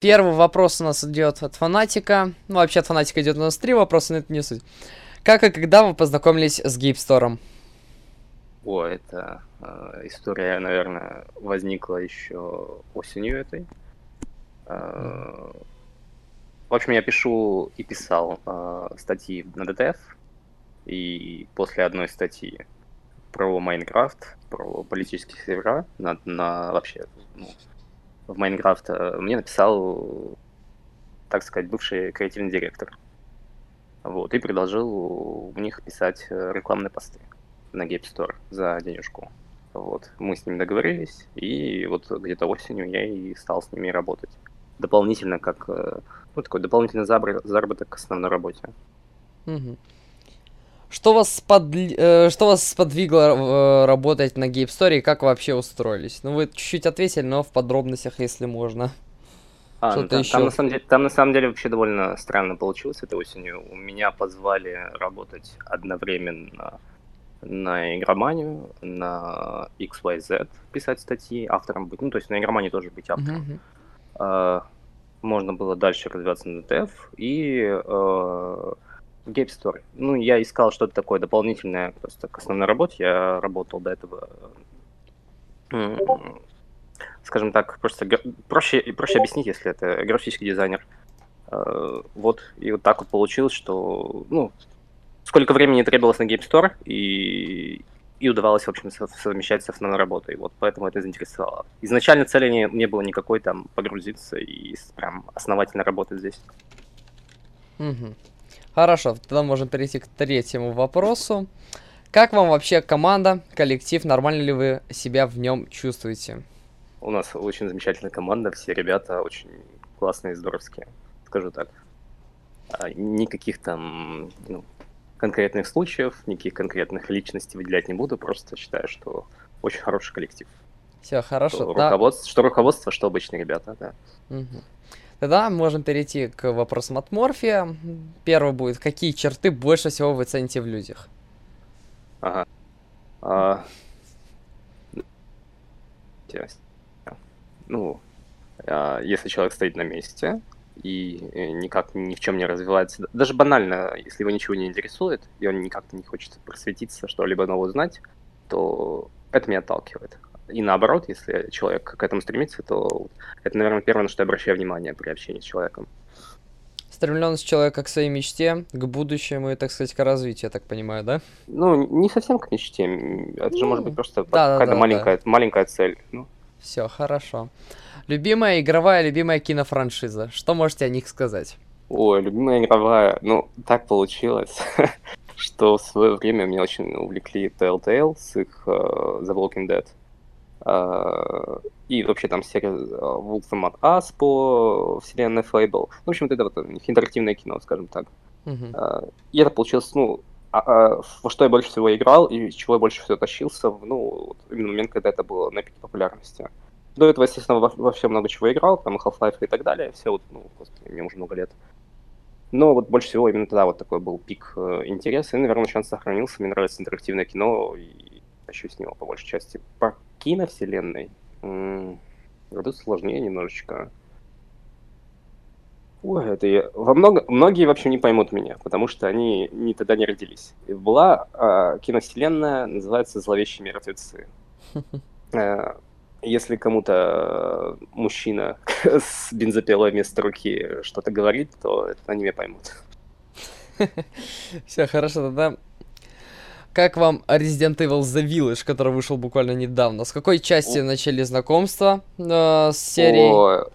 Первый вопрос у нас идет от фанатика. Ну, вообще от фанатика идет у нас три вопроса, но это не суть. Как и когда вы познакомились с гейпстором? О, это э, история, наверное, возникла еще осенью этой. Э, в общем, я пишу и писал э, статьи на DTF, и после одной статьи про Майнкрафт, про политические сервера, на, на вообще ну, в Майнкрафт, э, мне написал, так сказать, бывший креативный директор. Вот, и предложил у них писать э, рекламные посты на Gape Store за денежку. Вот, мы с ними договорились, и вот где-то осенью я и стал с ними работать. Дополнительно, как, э, ну, такой дополнительный заработок к основной работе. Угу. Что вас, под... э, что вас сподвигло э, работать на Gape Store и как вообще устроились? Ну, вы чуть-чуть ответили, но в подробностях, если можно. А, ну, там, там, на самом деле, там на самом деле вообще довольно странно получилось этой осенью. У меня позвали работать одновременно на игроманию, на XYZ писать статьи, автором быть. Ну, то есть на игромании тоже быть автором. Uh-huh. А, можно было дальше развиваться на DTF и а, в Gape Store. Ну, я искал что-то такое дополнительное просто к основной работе. Я работал до этого скажем так, просто проще, проще объяснить, если это графический дизайнер. Э, вот, и вот так вот получилось, что, ну, сколько времени требовалось на Game Store, и, и удавалось, в общем, совмещать с основной работой. Вот поэтому это заинтересовало. Изначально цели не, не было никакой там погрузиться и прям основательно работать здесь. Угу. Хорошо, тогда можем перейти к третьему вопросу. Как вам вообще команда, коллектив, нормально ли вы себя в нем чувствуете? У нас очень замечательная команда, все ребята очень классные и здоровские, скажу так. А, никаких там ну, конкретных случаев, никаких конкретных личностей выделять не буду, просто считаю, что очень хороший коллектив. Все, хорошо. Что, да. руководство, что руководство, что обычные ребята, да. Угу. Тогда можем перейти к вопросам от Морфия. Первый будет, какие черты больше всего вы цените в людях? Ага. А... Ну, а, если человек стоит на месте и э, никак ни в чем не развивается, даже банально, если его ничего не интересует, и он никак не хочет просветиться, что-либо новое узнать, то это меня отталкивает. И наоборот, если человек к этому стремится, то это, наверное, первое, на что я обращаю внимание при общении с человеком. Стремленность человека к своей мечте, к будущему и, так сказать, к развитию, я так понимаю, да? Ну, не совсем к мечте. Это ну, же может быть просто да, какая-то да, маленькая, да. маленькая цель. Ну. Все, хорошо. Любимая игровая, любимая кинофраншиза. Что можете о них сказать? Ой, любимая игровая. Ну, так получилось, что в свое время меня очень увлекли Telltale с их uh, The Walking Dead. Uh, и вообще там серия uh, Wolf Among Us по вселенной Fable. Ну, в общем, это вот интерактивное кино, скажем так. Uh-huh. Uh, и это получилось, ну, а, а, во что я больше всего играл и с чего я больше всего тащился, ну, именно момент, когда это было на пике популярности. До этого, естественно, во, во все много чего играл, там Half-Life и так далее, все вот, ну, господи, мне уже много лет. Но вот больше всего именно тогда вот такой был пик э, интереса, и, наверное, шанс сохранился, мне нравится интерактивное кино, и тащу с него по большей части. Киновселенной, это сложнее немножечко. Ой, это я... Во много... Многие вообще не поймут меня, потому что они не тогда не родились. Была э, киновселенная, называется «Зловещие мертвецы». Э, если кому-то мужчина с бензопилой вместо руки что-то говорит, то это они меня поймут. Все, хорошо, тогда как вам Resident Evil The Village, который вышел буквально недавно? С какой части О. начали знакомство э, с серией? О,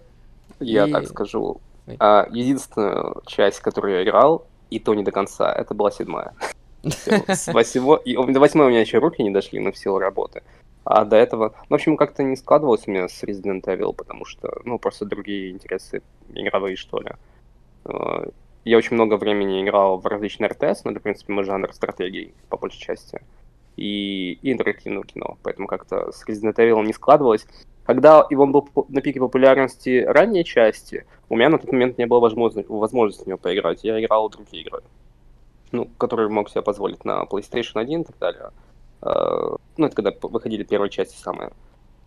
я и... так скажу, а, единственную часть, которую я играл, и то не до конца, это была седьмая. С восьмой, до восьмой у меня еще руки не дошли, но в силу работы. А до этого, ну, в общем, как-то не складывалось у меня с Resident Evil, потому что, ну, просто другие интересы игровые, что ли. А, я очень много времени играл в различные RTS, но это, в принципе, мой жанр стратегий, по большей части. И, и интерактивного кино, поэтому как-то с Resident Evil не складывалось. Когда он был на пике популярности ранней части, у меня на тот момент не было возможности, возможности в него поиграть. Я играл в другие игры, ну, которые мог себе позволить на PlayStation 1 и так далее. Uh, ну, это когда выходили первые части самые.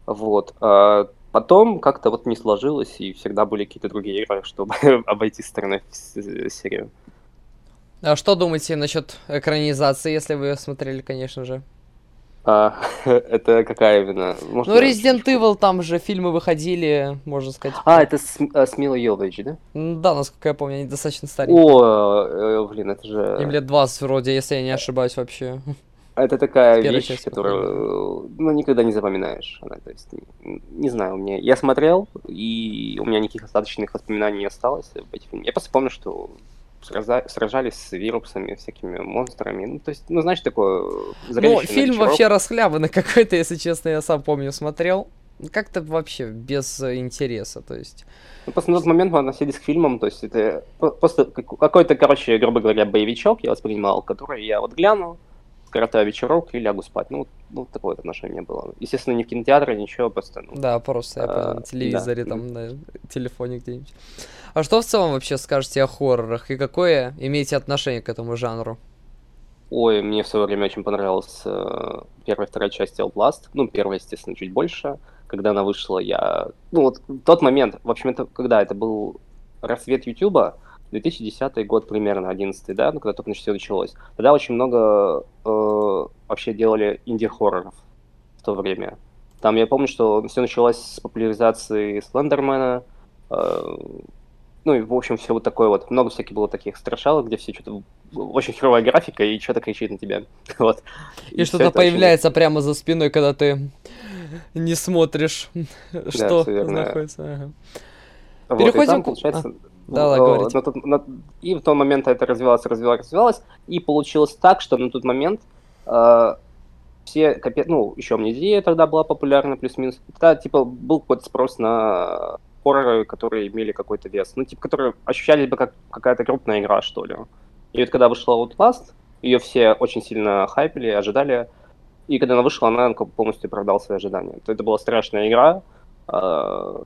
Вот. Uh, потом как-то вот не сложилось, и всегда были какие-то другие игры, чтобы обойти стороной серию. А что думаете насчет экранизации, если вы ее смотрели, конечно же? А, это какая именно? Можно ну, Resident Evil, там же фильмы выходили, можно сказать. А, это с, а, с Милой Йович, да? Да, насколько я помню, они достаточно старые. О, э, блин, это же... Им лет 20 вроде, если я не ошибаюсь вообще. Это такая вещь, часть, которую ну, никогда не запоминаешь. Она, то есть, не, не знаю, у меня... Я смотрел, и у меня никаких остаточных воспоминаний не осталось об этих. Я просто помню, что сражались с вирусами, всякими монстрами. Ну, то есть, ну, знаешь, такое Ну, фильм вообще расхлябанный какой-то, если честно, я сам помню, смотрел. Как-то вообще без интереса, то есть... Ну, просто на тот момент мы относились к фильмам, то есть это просто какой-то, короче, грубо говоря, боевичок я воспринимал, который я вот гляну, скоротаю вечерок и лягу спать. Ну, ну такое отношение было. Естественно, не в кинотеатре, ничего, просто... Ну, да, просто я понял, на телевизоре, да. там, на телефоне где-нибудь. А что в целом вообще скажете о хоррорах и какое имеете отношение к этому жанру? Ой, мне в свое время очень понравилась э, первая и вторая часть Outlast. Ну, первая, естественно, чуть больше. Когда она вышла, я... Ну, вот тот момент, в общем, это когда это был рассвет Ютуба, 2010 год примерно, 11 да, ну, когда только все началось. Тогда очень много э, вообще делали инди-хорроров в то время. Там я помню, что все началось с популяризации Слендермена, э, ну и, в общем, все вот такое вот. Много всяких было таких страшалок, где все что-то... Очень херовая графика, и что-то кричит на тебя. вот. И, и что-то появляется очень... прямо за спиной, когда ты не смотришь, что находится. Ага. Вот, Переходим... И там, получается, а. Да, да, говорите. На тот, на, и в тот момент это развивалось, развивалось, развивалось. И получилось так, что на тот момент э, все, копи... ну, еще амнезия тогда была популярна, плюс-минус. Тогда, типа, был какой-то спрос на хорроры, которые имели какой-то вес. Ну, типа, которые ощущались бы как какая-то крупная игра, что ли. И вот когда вышла Outlast, ее все очень сильно хайпили, ожидали. И когда она вышла, она полностью оправдала свои ожидания. Это была страшная игра, э,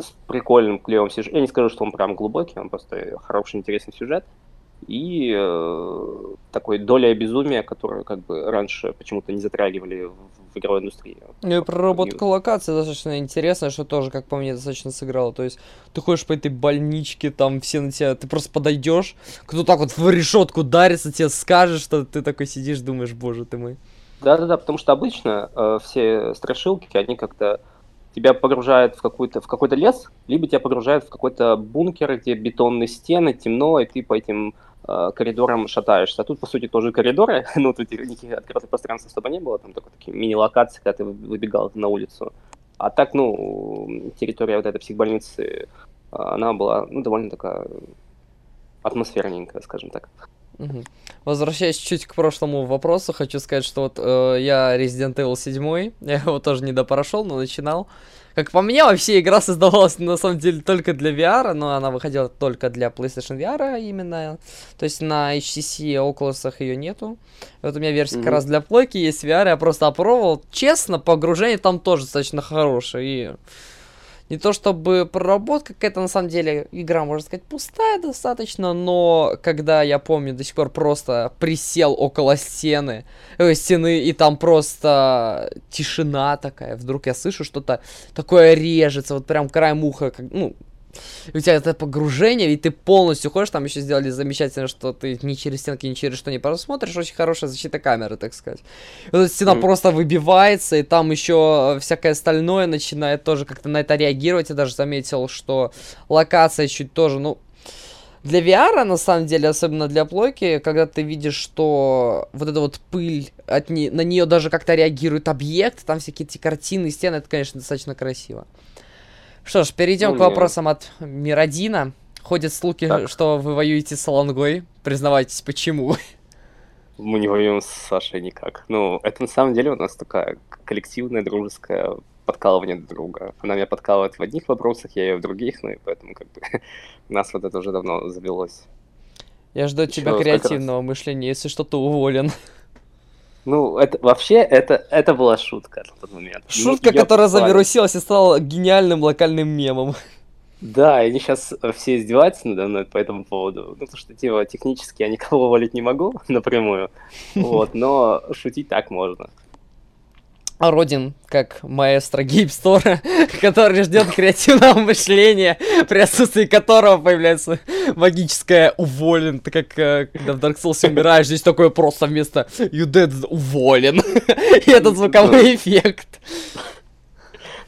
с прикольным, клевым сюжетом. Я не скажу, что он прям глубокий, он просто хороший, интересный сюжет. И э, такой доля безумия, которую как бы раньше почему-то не затрагивали в, в игровой индустрии. Ну и проработка локации достаточно интересная, что тоже, как по мне, достаточно сыграло. То есть ты ходишь по этой больничке, там все на тебя, ты просто подойдешь, кто так вот в решетку дарится, тебе скажет, что ты такой сидишь, думаешь, боже ты мой. Да-да-да, потому что обычно э, все страшилки, они как-то тебя погружают в, какой-то, в какой-то лес, либо тебя погружают в какой-то бункер, где бетонные стены, темно, и ты по этим э, коридорам шатаешься. А тут, по сути, тоже коридоры, ну, тут никаких открытых пространств особо не было, там только такие мини-локации, когда ты выбегал на улицу. А так, ну, территория вот этой психбольницы, она была, ну, довольно такая атмосферненькая, скажем так. Угу. Возвращаясь чуть к прошлому вопросу, хочу сказать, что вот э, я Resident Evil 7, я его тоже не допрошел, но начинал. Как по мне, вообще игра создавалась на самом деле только для VR, но она выходила только для PlayStation VR именно. То есть на HTC Oculus ее нету. Вот у меня версия mm-hmm. как раз для плойки есть VR, я просто опробовал. Честно, погружение там тоже достаточно хорошее. И не то чтобы проработка какая-то, на самом деле, игра, можно сказать, пустая достаточно, но когда, я помню, до сих пор просто присел около стены, э, стены, и там просто тишина такая, вдруг я слышу что-то такое режется, вот прям краем уха, как, ну, и у тебя это погружение, и ты полностью ходишь, там еще сделали замечательно, что ты ни через стенки, ни через что не просмотришь, очень хорошая защита камеры, так сказать. И вот эта стена mm. просто выбивается, и там еще всякое остальное начинает тоже как-то на это реагировать. Я даже заметил, что локация чуть тоже, ну, для VR, на самом деле, особенно для плойки, когда ты видишь, что вот эта вот пыль, от не... на нее даже как-то реагирует объект, там всякие эти картины, стены, это, конечно, достаточно красиво. Что ж, перейдем ну, к вопросам от Миродина. Ходят слухи, так. что вы воюете с Салангой. Признавайтесь, почему? Мы не воюем с Сашей никак. Ну, это на самом деле у нас такая коллективная, дружеская подкалывание друг друга. Она меня подкалывает в одних вопросах, я ее в других, ну и поэтому как бы у нас вот это уже давно завелось. Я жду от тебя креативного мышления, если что, то уволен. Ну, это вообще это, это была шутка на тот момент. Шутка, ну, которая завирусилась и стала гениальным локальным мемом. Да, и они сейчас все издеваются надо мной по этому поводу. Ну, потому что, типа, технически я никого уволить не могу напрямую. Вот, но шутить так можно. Родин, как маэстро гейпстора, который ждет креативного мышления, при отсутствии которого появляется магическое уволен, так как э, когда в Dark Souls умираешь, здесь такое просто вместо you dead уволен. И этот звуковой эффект.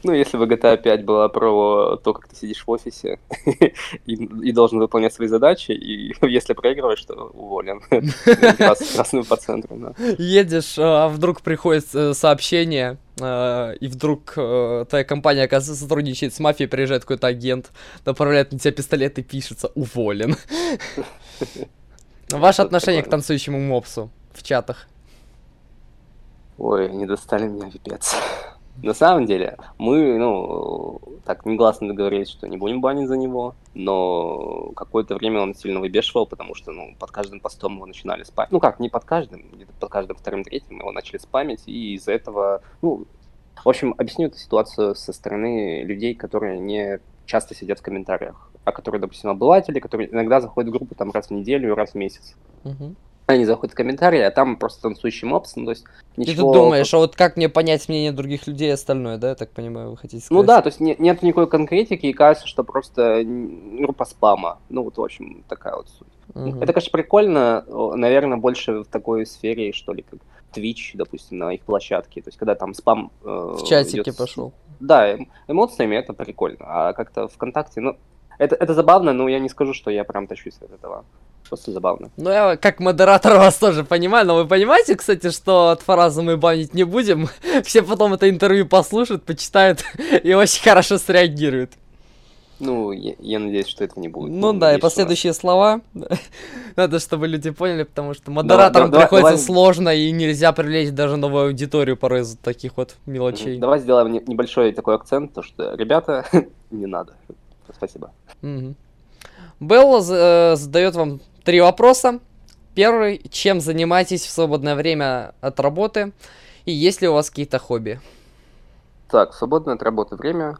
Ну, если бы GTA 5 была про то, как ты сидишь в офисе и, и должен выполнять свои задачи, и если проигрываешь, то уволен. Красным по центру, да. Едешь, а вдруг приходит э, сообщение, э, и вдруг э, твоя компания, оказывается, сотрудничает с мафией, приезжает какой-то агент, направляет на тебя пистолет и пишется «Уволен». Ваше отношение к танцующему мопсу в чатах? Ой, не достали меня, пипец. На самом деле, мы, ну, так негласно договорились, что не будем банить за него, но какое-то время он сильно выбешивал, потому что, ну, под каждым постом его начинали спамить. Ну как, не под каждым, где-то под каждым вторым, третьим его начали спамить, и из-за этого, ну, в общем, объясню эту ситуацию со стороны людей, которые не часто сидят в комментариях, а которые, допустим, обыватели, которые иногда заходят в группу там раз в неделю раз в месяц. Мгм. Они заходят в комментарии, а там просто танцующий мопс, ну, то есть Ты ничего... тут думаешь, а вот как мне понять мнение других людей и остальное, да, я так понимаю, вы хотите сказать? Ну да, то есть не- нет никакой конкретики, и кажется, что просто группа спама. Ну вот, в общем, такая вот суть. Ну, Мгм. Это, конечно, прикольно, наверное, больше в такой сфере, что ли, как Twitch, допустим, на их площадке. То есть, когда там спам... э, В чатике идёт с- пошел. Да, эм- эмоциями это прикольно. А как-то ВКонтакте, ну, это, это забавно, но я не скажу, что я прям тащусь от этого. Просто забавно. Ну, я как модератор вас тоже понимаю, но вы понимаете, кстати, что от фразы мы банить не будем? Все потом это интервью послушают, почитают и очень хорошо среагируют. Ну, я, я надеюсь, что этого не будет. Ну да, и надеюсь, что- последующие слова. Надо, чтобы люди поняли, потому что модераторам давай- приходится давай- сложно и нельзя привлечь даже новую аудиторию порой из-за таких вот мелочей. Давай сделаем не- небольшой такой акцент, то что, ребята, не надо. Спасибо. Мгм. Белла э, задает вам три вопроса. Первый, чем занимаетесь в свободное время от работы? И есть ли у вас какие-то хобби? Так, свободное от работы время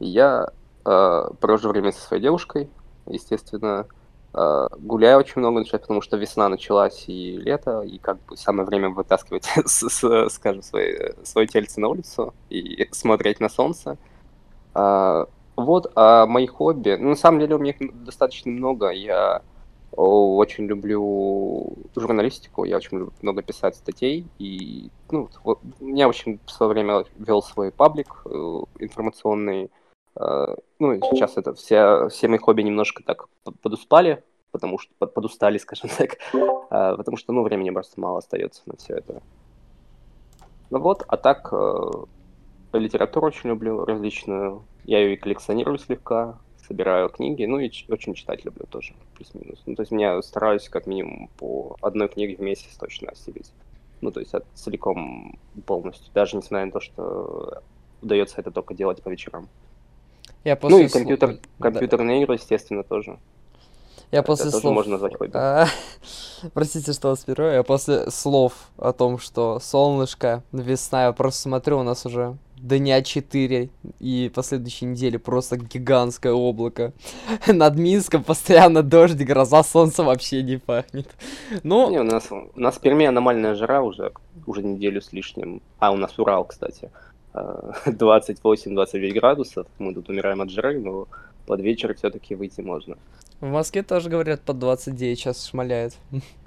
я э, провожу время со своей девушкой, естественно. Э, гуляю очень много, потому что весна началась и лето, и как бы самое время вытаскивать, с- с- скажем, свое, свое тельце на улицу и смотреть на солнце. А, вот, а мои хобби, ну, на самом деле у меня их достаточно много. Я очень люблю журналистику, я очень люблю много писать статей, и ну, вот, я очень в свое время вел свой паблик э, информационный. Э, ну, сейчас это все, все мои хобби немножко так по- подуспали, потому что под- подустали, скажем так, э, потому что, ну, времени просто мало остается на все это. Ну вот, а так, литературу очень люблю различную, я ее и коллекционирую слегка, собираю книги, ну и очень читать люблю тоже, плюс-минус. Ну, то есть я стараюсь как минимум по одной книге в месяц точно осилить. Ну, то есть от- целиком полностью, даже несмотря на то, что удается это только делать по вечерам. Я ну после и компьютер, слов- да. компьютерные игры, естественно, тоже. Я это после тоже слов... можно назвать хобби. А, Простите, что вас перерываю. Я после слов о том, что солнышко, весна, я просто смотрю, у нас уже дня 4 и последующие недели просто гигантское облако. Над Минском постоянно дождь, гроза, солнце вообще не пахнет. Ну, Не, у нас, у нас в Перми аномальная жара уже, уже неделю с лишним. А, у нас Урал, кстати. Э, 28-29 градусов. Мы тут умираем от жары, но под вечер все-таки выйти можно. в Москве тоже говорят под 29 сейчас шмаляет.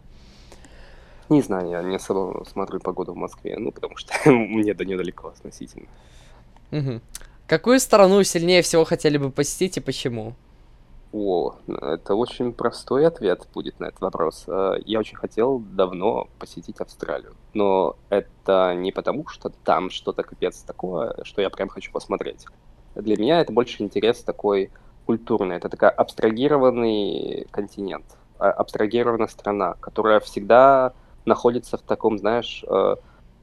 Не знаю, я не особо смотрю погоду в Москве, ну, потому что мне до нее далеко относительно. Мгм. Какую страну сильнее всего хотели бы посетить и почему? О, это очень простой ответ будет на этот вопрос. Э, Я очень хотел давно посетить Австралию, но это не потому, что там что-то капец такое, что я прям хочу посмотреть. Для меня это больше интерес такой культурный. Это такая абстрагированный континент, а- абстрагированная страна, которая всегда находится в таком, знаешь, э,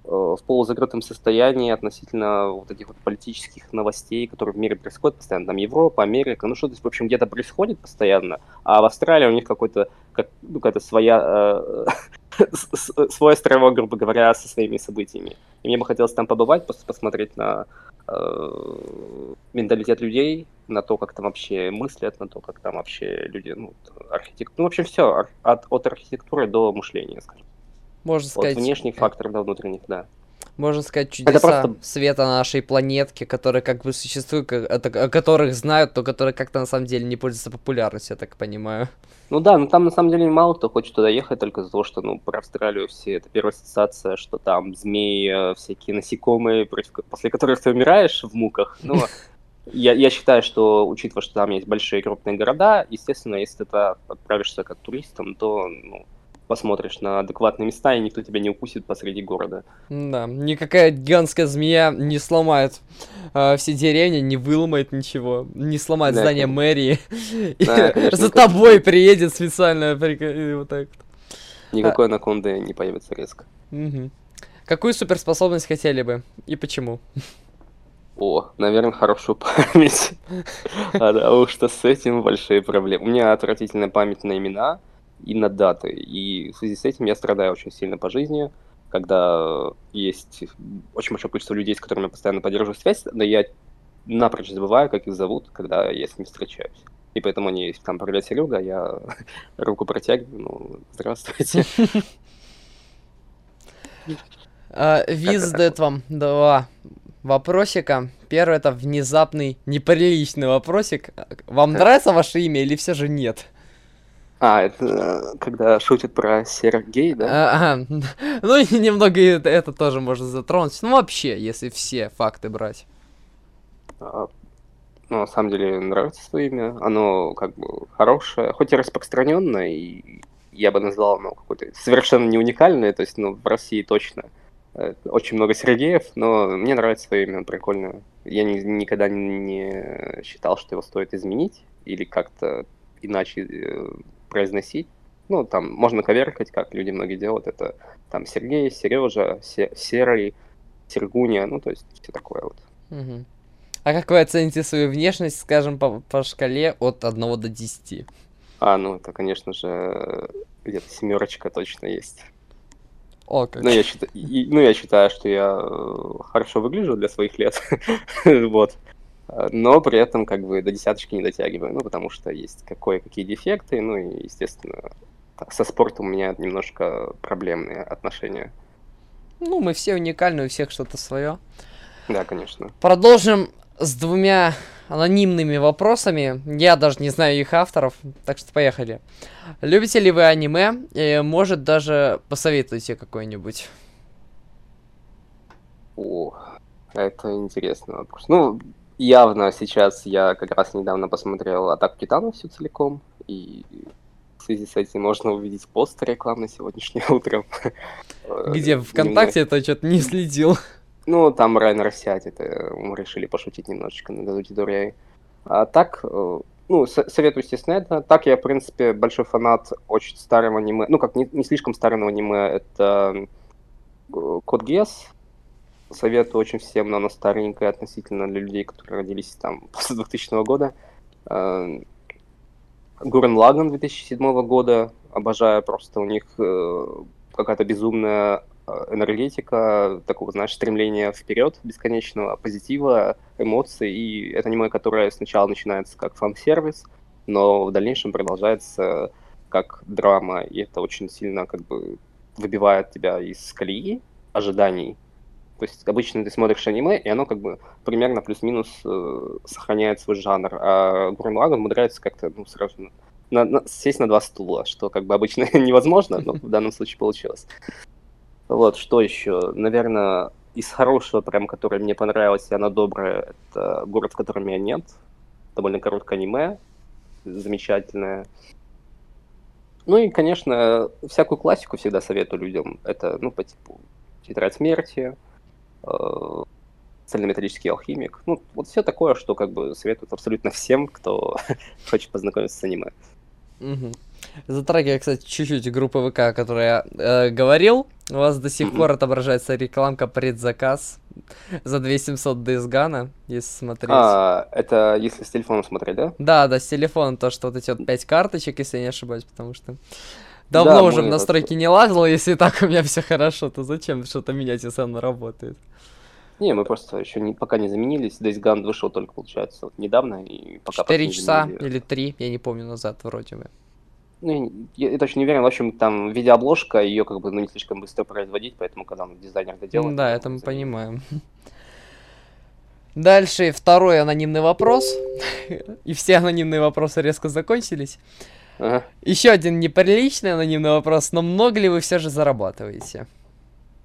э, в полузакрытом состоянии относительно вот этих вот политических новостей, которые в мире происходят постоянно. Там Европа, Америка, ну что-то, в общем, где-то происходит постоянно, а в Австралии у них какой-то, как, ну, какая-то своя, э, свой островок, грубо говоря, со своими событиями. И мне бы хотелось там побывать, просто посмотреть на э, менталитет людей, на то, как там вообще мыслят, на то, как там вообще люди, ну, архитект... ну в общем, все, от, от архитектуры до мышления, скажем. Можно От сказать, внешних э, факторов до внутренних, да. можно сказать, чудеса просто- света на нашей планетке, которые как бы существуют, о, которых знают, но которые как-то на самом деле не пользуются популярностью, я так понимаю. Ну да, ну там на самом деле мало кто хочет туда ехать только из-за того, что, ну, про Австралию все, это первая ассоциация, что там змеи, э, всякие насекомые, против, после которых ты умираешь в муках. Ну, я, я считаю, что, учитывая, что там есть большие крупные города, естественно, если ты отправишься как туристом, то, ну, посмотришь на адекватные места, и никто тебя не укусит посреди города. Да, никакая гигантская змея не сломает э, все деревни, не выломает ничего, не сломает Да, здание конечно. мэрии. Да, конечно, За тобой приедет специально вот так. Никакой анаконды не появится резко. Какую суперспособность хотели бы и почему? О, наверное, хорошую память. Потому что с этим большие проблемы. У меня отвратительная память на имена и на даты. И в связи с этим я страдаю очень сильно по жизни, когда есть очень большое количество людей, с которыми я постоянно поддерживаю связь, но я напрочь забываю, как их зовут, когда я с ними встречаюсь. И поэтому они там «Привет, Серега», я руку протягиваю, ну, здравствуйте. А, Виздет вам два вопросика. Первый это внезапный, неприличный вопросик. Вам нравится ваше имя или все же нет? А, это э, когда шутят про Сергей, да? А, ага. Ну и немного это, это тоже можно затронуть. Ну вообще, если все факты брать. А, Ну, на самом деле, нравится свое имя. Оно как бы хорошее, хоть и распространенное, и я бы назвал оно какое-то совершенно не уникальное, то есть, ну, в России точно э, очень много Сергеев, но мне нравится свое имя, прикольное. Я ни- никогда не считал, что его стоит изменить или как-то иначе э, произносить. Ну, там можно коверкать, как люди многие делают. Это там Сергей, Сережа, Серый, Сергуня, ну, то есть все такое вот. Мгм. А как вы оцените свою внешность, скажем, по, по шкале от 1 до 10? А, ну это, конечно же, где-то семерочка точно есть. О, как. Ну, я считаю, ну, я считаю, что я э, хорошо выгляжу для своих лет. Вот. А, Но при этом как бы до десяточки не дотягиваю, ну, потому что есть кое-какие дефекты, ну, и, естественно, со спортом у меня немножко проблемные отношения. Ну, мы все уникальны, у всех что-то свое. Да, конечно. Продолжим с двумя анонимными вопросами. Я даже не знаю их авторов, так что поехали. Любите ли вы аниме? И, может, даже посоветуйте какой-нибудь. О, это интересный вопрос. Ну, явно сейчас я как раз недавно посмотрел «Атаку Титанов» всю целиком, и в связи с этим можно увидеть пост рекламный сегодняшнее утром. Э, Где именно- ВКонтакте это что-то не следил. Ну, там Райнер сядь, это мы решили пошутить немножечко над аудиторией. А так, э, ну, со- советую, естественно, это. Так я, в принципе, большой фанат очень старого аниме. Ну, как не, не слишком старого аниме, это э, Код Гесс. Советую очень всем, но оно старенькое относительно для людей, которые родились там после 2000 года. Гурен Лаган 2007 года. Обожаю просто у них э, какая-то безумная э, энергетика, такого, знаешь, стремления вперед бесконечного, позитива, эмоций. И это аниме, которое сначала начинается как фан-сервис, но в дальнейшем продолжается как драма, и это очень сильно как бы выбивает тебя из колеи ожиданий. То есть обычно ты смотришь аниме, и оно как бы примерно плюс-минус э, сохраняет свой жанр, а Гурен Лаган умудряется как-то ну, сразу на- на- сесть на два стула, что как бы обычно невозможно, но в данном случае получилось. Вот, что еще? Наверное, из хорошего, прям, которое мне понравилось, и оно доброе, это «Город, в котором меня нет». Довольно короткое аниме, замечательное. Ну и, конечно, всякую классику всегда советую людям. Это, ну, по типу «Тетрадь смерти», «Цельнометаллический алхимик». Ну, вот все такое, что как бы советуют абсолютно всем, кто хочет познакомиться с аниме. Мгм. Затрагивая, кстати, чуть-чуть группы ВК, о которой я э, говорил, у вас до сих пор отображается рекламка предзаказ за 2700 Days Gone, если смотреть. А, это если с телефоном смотреть, да? Да, да, с телефона то, что вот эти вот 5 карточек, если я не ошибаюсь, потому что давно Да, уже мы в настройки не лазил, если так у меня все хорошо, то зачем что-то менять, если оно работает? Не, мы просто еще не, пока не заменились. Days Gone вышел только, получается, вот недавно, и пока просто 4 не часа или 3, я не помню, назад вроде бы. Ну, я, я точно не уверен. В общем, там видеообложка, ее как бы ну, не слишком быстро производить, поэтому когда он дизайнер доделает... Да, это мы понимаем. Дальше второй анонимный вопрос. И все анонимные вопросы резко закончились. Ага. Еще один неприличный анонимный вопрос, но много ли вы все же зарабатываете?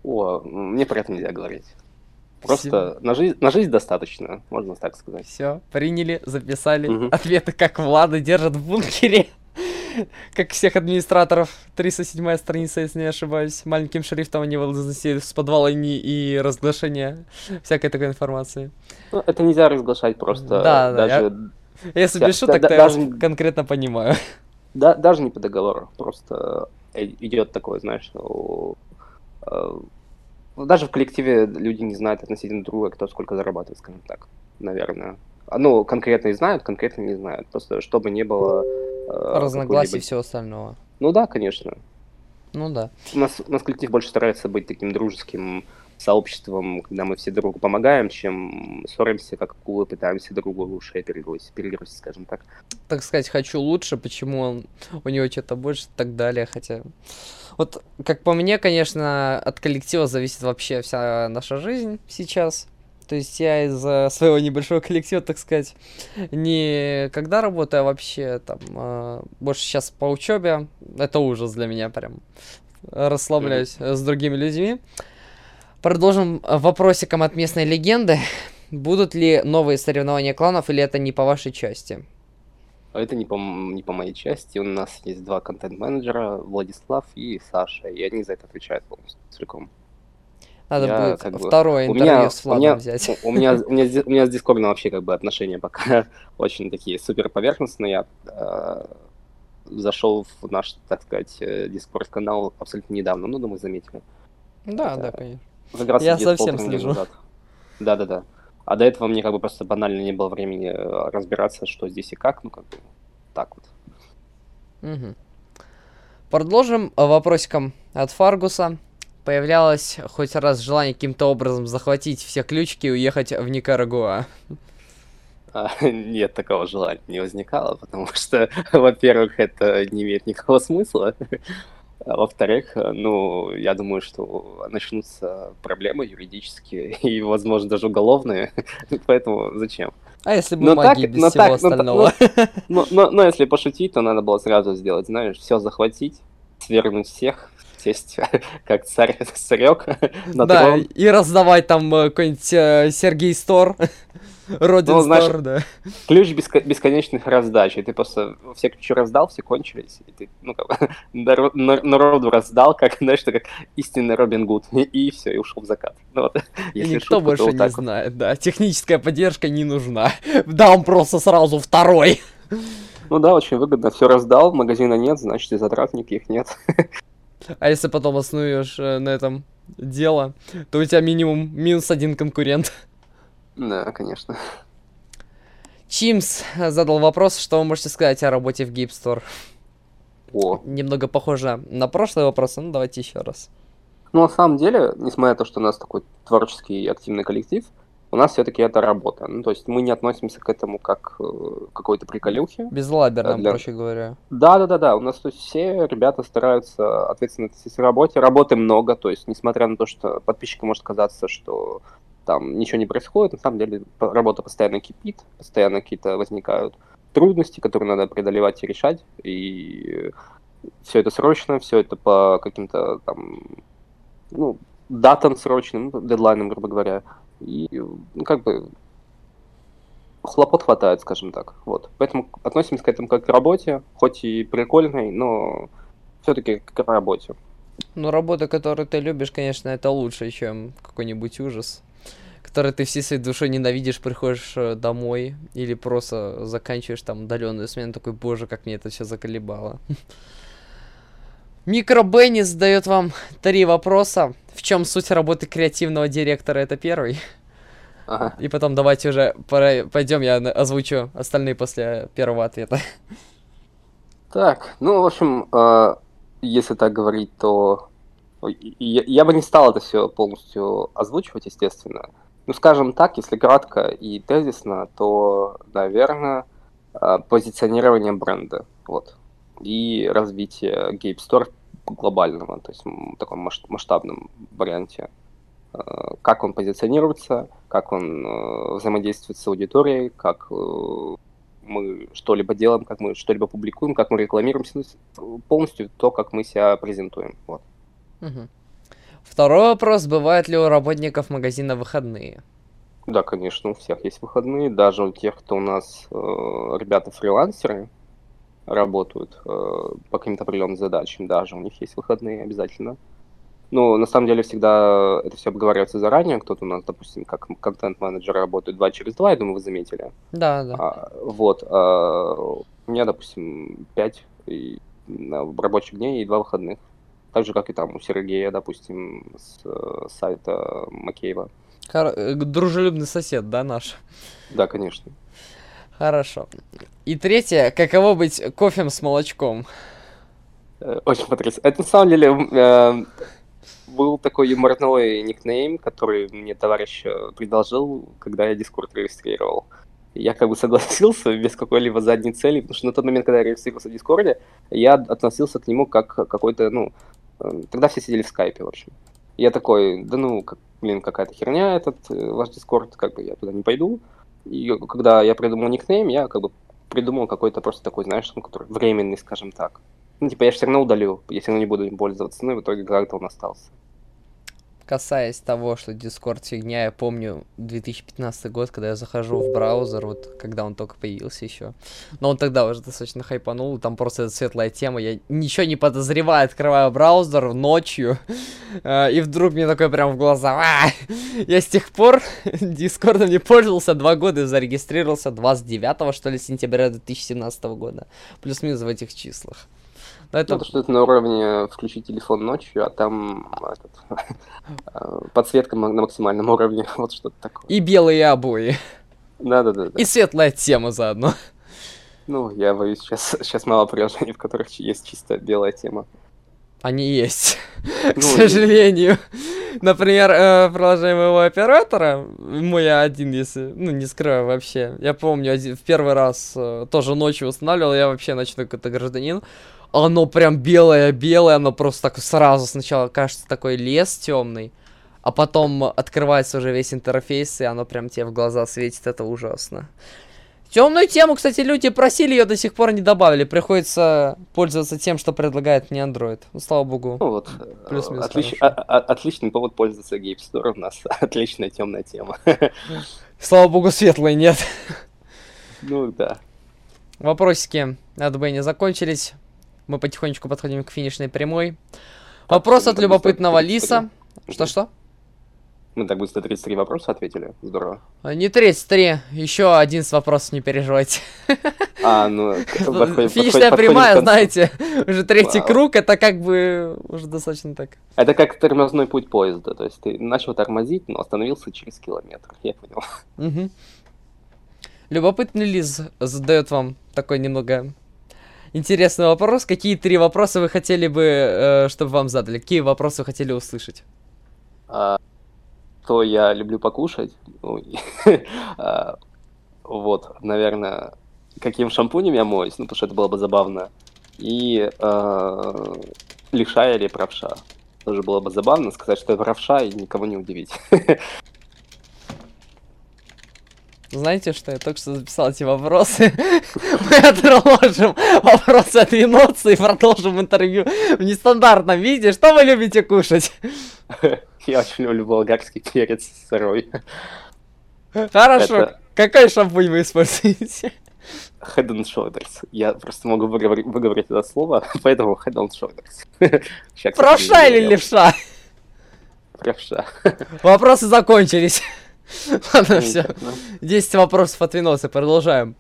О, мне про это нельзя говорить. Просто на жизнь, на жизнь достаточно, можно так сказать. Все, приняли, записали. Мгм. Ответы, как Влада держат в бункере. Как всех администраторов. 307 страница, если не ошибаюсь. Маленьким шрифтом они возносили с подвала НИИ и разглашения всякой такой информации. Ну, это нельзя разглашать просто. Да, да, даже, Если без шуток, то я даже- конкретно понимаю. Да- даже не по договору. Просто э, идет такое, знаешь, у- э, ну, даже в коллективе люди не знают относительно друга, кто сколько зарабатывает, скажем так, наверное. А, Ну, конкретно и знают, конкретно не знают. Просто чтобы не было... э, Разногласий и всего остального. Ну да, конечно. Ну да. У нас, у нас коллектив больше старается быть таким дружеским сообществом, когда мы все другу помогаем, чем ссоримся, как акулы, пытаемся друг другу шею перегрызть, перегрызть, скажем так. так сказать, хочу лучше, почему он, у него что-то больше и так далее, хотя... Вот, как по мне, конечно, от коллектива зависит вообще вся наша жизнь сейчас. То есть я из-за своего небольшого коллектива, так сказать, не когда работаю, а вообще там э, больше сейчас по учебе. Это ужас для меня прям. Расслабляюсь э, с другими людьми. Продолжим э, вопросиком от местной легенды. Будут ли новые соревнования кланов или это не по вашей части? А это не по, не по моей части. У нас есть два контент-менеджера, Владислав и Саша, и они за это отвечают полностью целиком. Надо Я будет как бы- второе У интервью меня, с у, Владом меня, взять. у, у меня, у, меня, у меня с Дискордом вообще как бы отношения пока очень такие супер поверхностные. Я э, зашел в наш, так сказать, Дискорд-канал абсолютно недавно, ну, думаю, заметили. Да, это- да, конечно. Как Я совсем слежу. Да-да-да. А до этого мне как бы просто банально не было времени э, разбираться, что здесь и как, ну как бы так вот. Мгм. Продолжим э, вопросиком от Фаргуса. Появлялось хоть раз желание каким-то образом захватить все ключики и уехать в Никарагуа. А, Нет, такого желания не возникало, потому что, во-первых, это не имеет никакого смысла. А во-вторых, э, ну, я думаю, что начнутся проблемы юридические и, возможно, даже уголовные, поэтому зачем? А если бы Ну магии так- без ну всего так, ну та- остального? Ну, но, но если пошутить, то надо было сразу сделать, знаешь, все захватить, свергнуть всех, сесть как царь, царек на Да, трон. и раздавать там э, какой-нибудь э, Сергей Стор. Родин Ну, да. Ключ беско- бесконечных раздач, и ты просто все ключи раздал, все кончились, и ты, ну, как народу раздал, как, знаешь, ты как истинный Робин Гуд, и, все, и ушел в закат. Ну, вот, И никто шутка, то больше вот не вот. знает, да. Техническая поддержка не нужна. Дам просто сразу второй. Ну да, очень выгодно, все раздал, магазина нет, значит, и затрат никаких нет. А если потом основешь э, на этом дело, то у тебя минимум минус один конкурент. Да, конечно. Чимс задал вопрос, что вы можете сказать о работе в Store. О, Немного похоже на прошлый вопрос, ну давайте еще раз. Ну, на самом деле, несмотря на то, что у нас такой творческий активный коллектив, у нас все-таки это работа. Ну, то есть мы не относимся к этому как э, к какой-то приколюхе. Безлаберно, для- проще говоря. Да, да, да, да. У нас то есть, все ребята стараются ответственно относиться к работе. Работы много, то есть, несмотря на то, что подписчику может казаться, что там ничего не происходит, на самом деле работа постоянно кипит, постоянно какие-то возникают трудности, которые надо преодолевать и решать. И все это срочно, все это по каким-то там, ну, датам срочным, ну, дедлайнам, грубо говоря. И, ну, как бы, хлопот хватает, скажем так. Вот. Поэтому относимся к этому как к работе, хоть и прикольной, но все-таки к работе. Ну, работа, которую ты любишь, конечно, это лучше, чем какой-нибудь ужас, который ты всей своей душой ненавидишь, приходишь э, домой или просто заканчиваешь там удаленную смену, такой, боже, как мне это все заколебало. Микро Бенни задает вам три вопроса. В чем суть работы креативного директора? Это первый. Ага. И потом давайте уже пойдем, я озвучу остальные после первого ответа. Так, ну, в общем, э, если так говорить, то и- я, я бы не стал это все полностью озвучивать, естественно. Ну, скажем так, если кратко и тезисно, то, наверное, позиционирование бренда. Вот. и развитие Gape Store глобального, то есть в таком масштабном варианте. Э, как он позиционируется, как он э, взаимодействует с аудиторией, как э, мы что-либо делаем, как мы что-либо публикуем, как мы рекламируемся, полностью то, как мы себя презентуем. Вот. Угу. Второй вопрос, бывают ли у работников магазина выходные? Да, конечно, у всех есть выходные, даже у тех, кто у нас э, ребята-фрилансеры работают э, по каким-то определенным задачам, даже у них есть выходные обязательно. Ну, на самом деле, всегда это все обговаривается заранее. Кто-то у нас, допустим, как контент-менеджер работает два через два, я думаю, вы заметили. Да, да. А, вот. А, у меня, допустим, пять и, рабочих дней и два выходных. Так же, как и там у Сергея, допустим, с, с сайта Макеева. Хор... Э, дружелюбный сосед, да, наш? Да, конечно. Хорошо. И третье, каково быть кофем с молочком? Э, очень потрясающе. Это на самом деле э, был такой юморной никнейм, который мне товарищ э, предложил, когда я Дискорд регистрировал. Я как бы согласился без какой-либо задней цели, потому что на тот момент, когда я регистрировался в Дискорде, я относился к нему как какой-то, ну, э, тогда все сидели в скайпе, в общем. Я такой, да ну, как, блин, какая-то херня этот э, ваш Дискорд, как бы я туда не пойду. И когда я придумал никнейм, я как бы придумал какой-то просто такой, знаешь, ну, который временный, скажем так. Ну, типа, я все равно удалю, я все равно не буду им пользоваться, ну, в итоге как-то он остался касаясь того, что Discord фигня, я помню 2015 год, когда я захожу в браузер, вот когда он только появился еще. Но он тогда уже достаточно хайпанул, там просто эта светлая тема, я ничего не подозреваю, открываю браузер ночью, э, и вдруг мне такое прям в глаза, а! я с тех пор Discord не пользовался два года зарегистрировался 29 что ли сентября 2017 года, плюс-минус в этих числах. Но это... Ну, что это на уровне включить телефон ночью, а там этот, э, подсветка на максимальном уровне, вот что-то такое. И белые обои. Да-да-да. И светлая тема заодно. Ну, я боюсь, сейчас, сейчас мало приложений, в которых есть чисто белая тема. Они есть, ну, к сожалению. Например, э, приложение моего оператора, мой один, если, ну, не скрываю вообще. Я помню, один, в первый раз э, тоже ночью устанавливал, я вообще ночной какой-то гражданин оно прям белое-белое, оно просто так сразу сначала кажется такой лес темный, а потом открывается уже весь интерфейс, и оно прям тебе в глаза светит, это ужасно. Темную тему, кстати, люди просили, ее до сих пор не добавили. Приходится пользоваться тем, что предлагает мне Android. Ну, слава богу. Ну вот, плюс-минус отлич, а, а, отличный повод пользоваться Gape Store. У нас отличная темная тема. Слава богу, светлой нет. Ну да. Вопросики от Бенни закончились. Мы потихонечку подходим к финишной прямой. Вопрос от любопытного Лиса. Что-что? Мы так быстро 33 вопроса ответили. Здорово. А, не 33, еще 11 вопросов, не переживайте. А, ну... Финишная прямая, знаете, уже третий круг, это как бы уже достаточно так. Это как тормозной путь поезда, то есть ты начал тормозить, но остановился через километр, я понял. Любопытный Лиз задает вам такой немного интересный вопрос. Какие три вопроса вы хотели бы, э, чтобы вам задали? Какие вопросы вы хотели услышать? А, то я люблю покушать. Ну, а, вот, наверное, каким шампунем я моюсь, ну, потому что это было бы забавно. И лишая или правша. Тоже было бы забавно сказать, что это правша и никого не удивить. Знаете, что я только что записал эти вопросы? Мы отложим вопросы от Виноца и продолжим интервью в нестандартном виде. Что вы любите кушать? Я очень люблю болгарский перец сырой. Хорошо. Это... Какой шампунь вы используете? Head and Shoulders. Я просто могу выговорить, выговорить это слово, поэтому Head and Shoulders. Правша или левша? Правша. Вопросы закончились. Ладно, все. 10 вопросов от Виноса, продолжаем.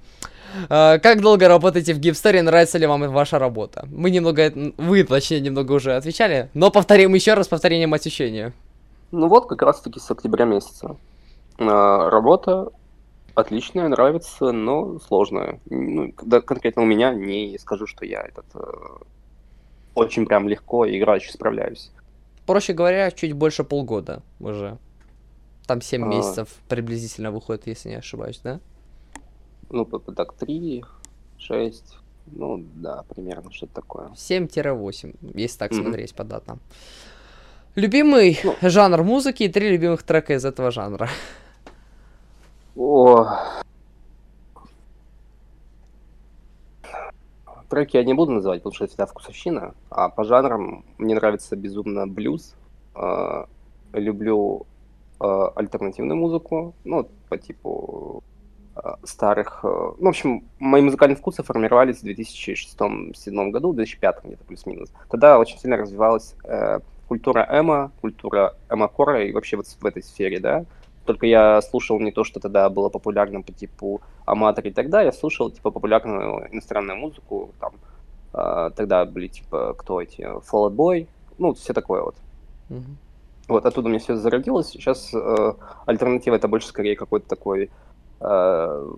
А, как долго работаете в Гипстере? Нравится ли вам ваша работа? Мы немного, вы, точнее, немного уже отвечали, но повторим еще раз повторением ощущения. Ну вот, как раз таки с октября месяца. А, работа отличная, нравится, но сложная. Ну, да, конкретно у меня не скажу, что я этот э, очень прям легко и играюще справляюсь. Проще говоря, чуть больше полгода уже. Там 7 а... месяцев приблизительно выходит, если не ошибаюсь, да? Ну, так, 3, 6, Ну, да, примерно что-то такое. 7-8, если так Мгм. смотреть по датам. Любимый Ну. жанр музыки и три любимых трека из этого жанра. О. Треки я не буду называть, потому что это всегда вкусовщина. А по жанрам мне нравится безумно блюз. А, люблю альтернативную музыку. Ну, по типу а, старых... а, Ну, в общем, мои музыкальные вкусы формировались в 2006-2007 году, в 2005 где-то плюс-минус. Тогда очень сильно развивалась э, культура эмо, культура эмо-кора и вообще вот в этой сфере, да. Только я слушал не то, что тогда было популярно по типу Аматор и далее, я слушал типа популярную иностранную музыку, там а, тогда были типа кто эти, Fall Out Boy, ну все такое вот. Мгм. Вот оттуда у меня все зародилось. Сейчас э, альтернатива это больше скорее какой-то такой э,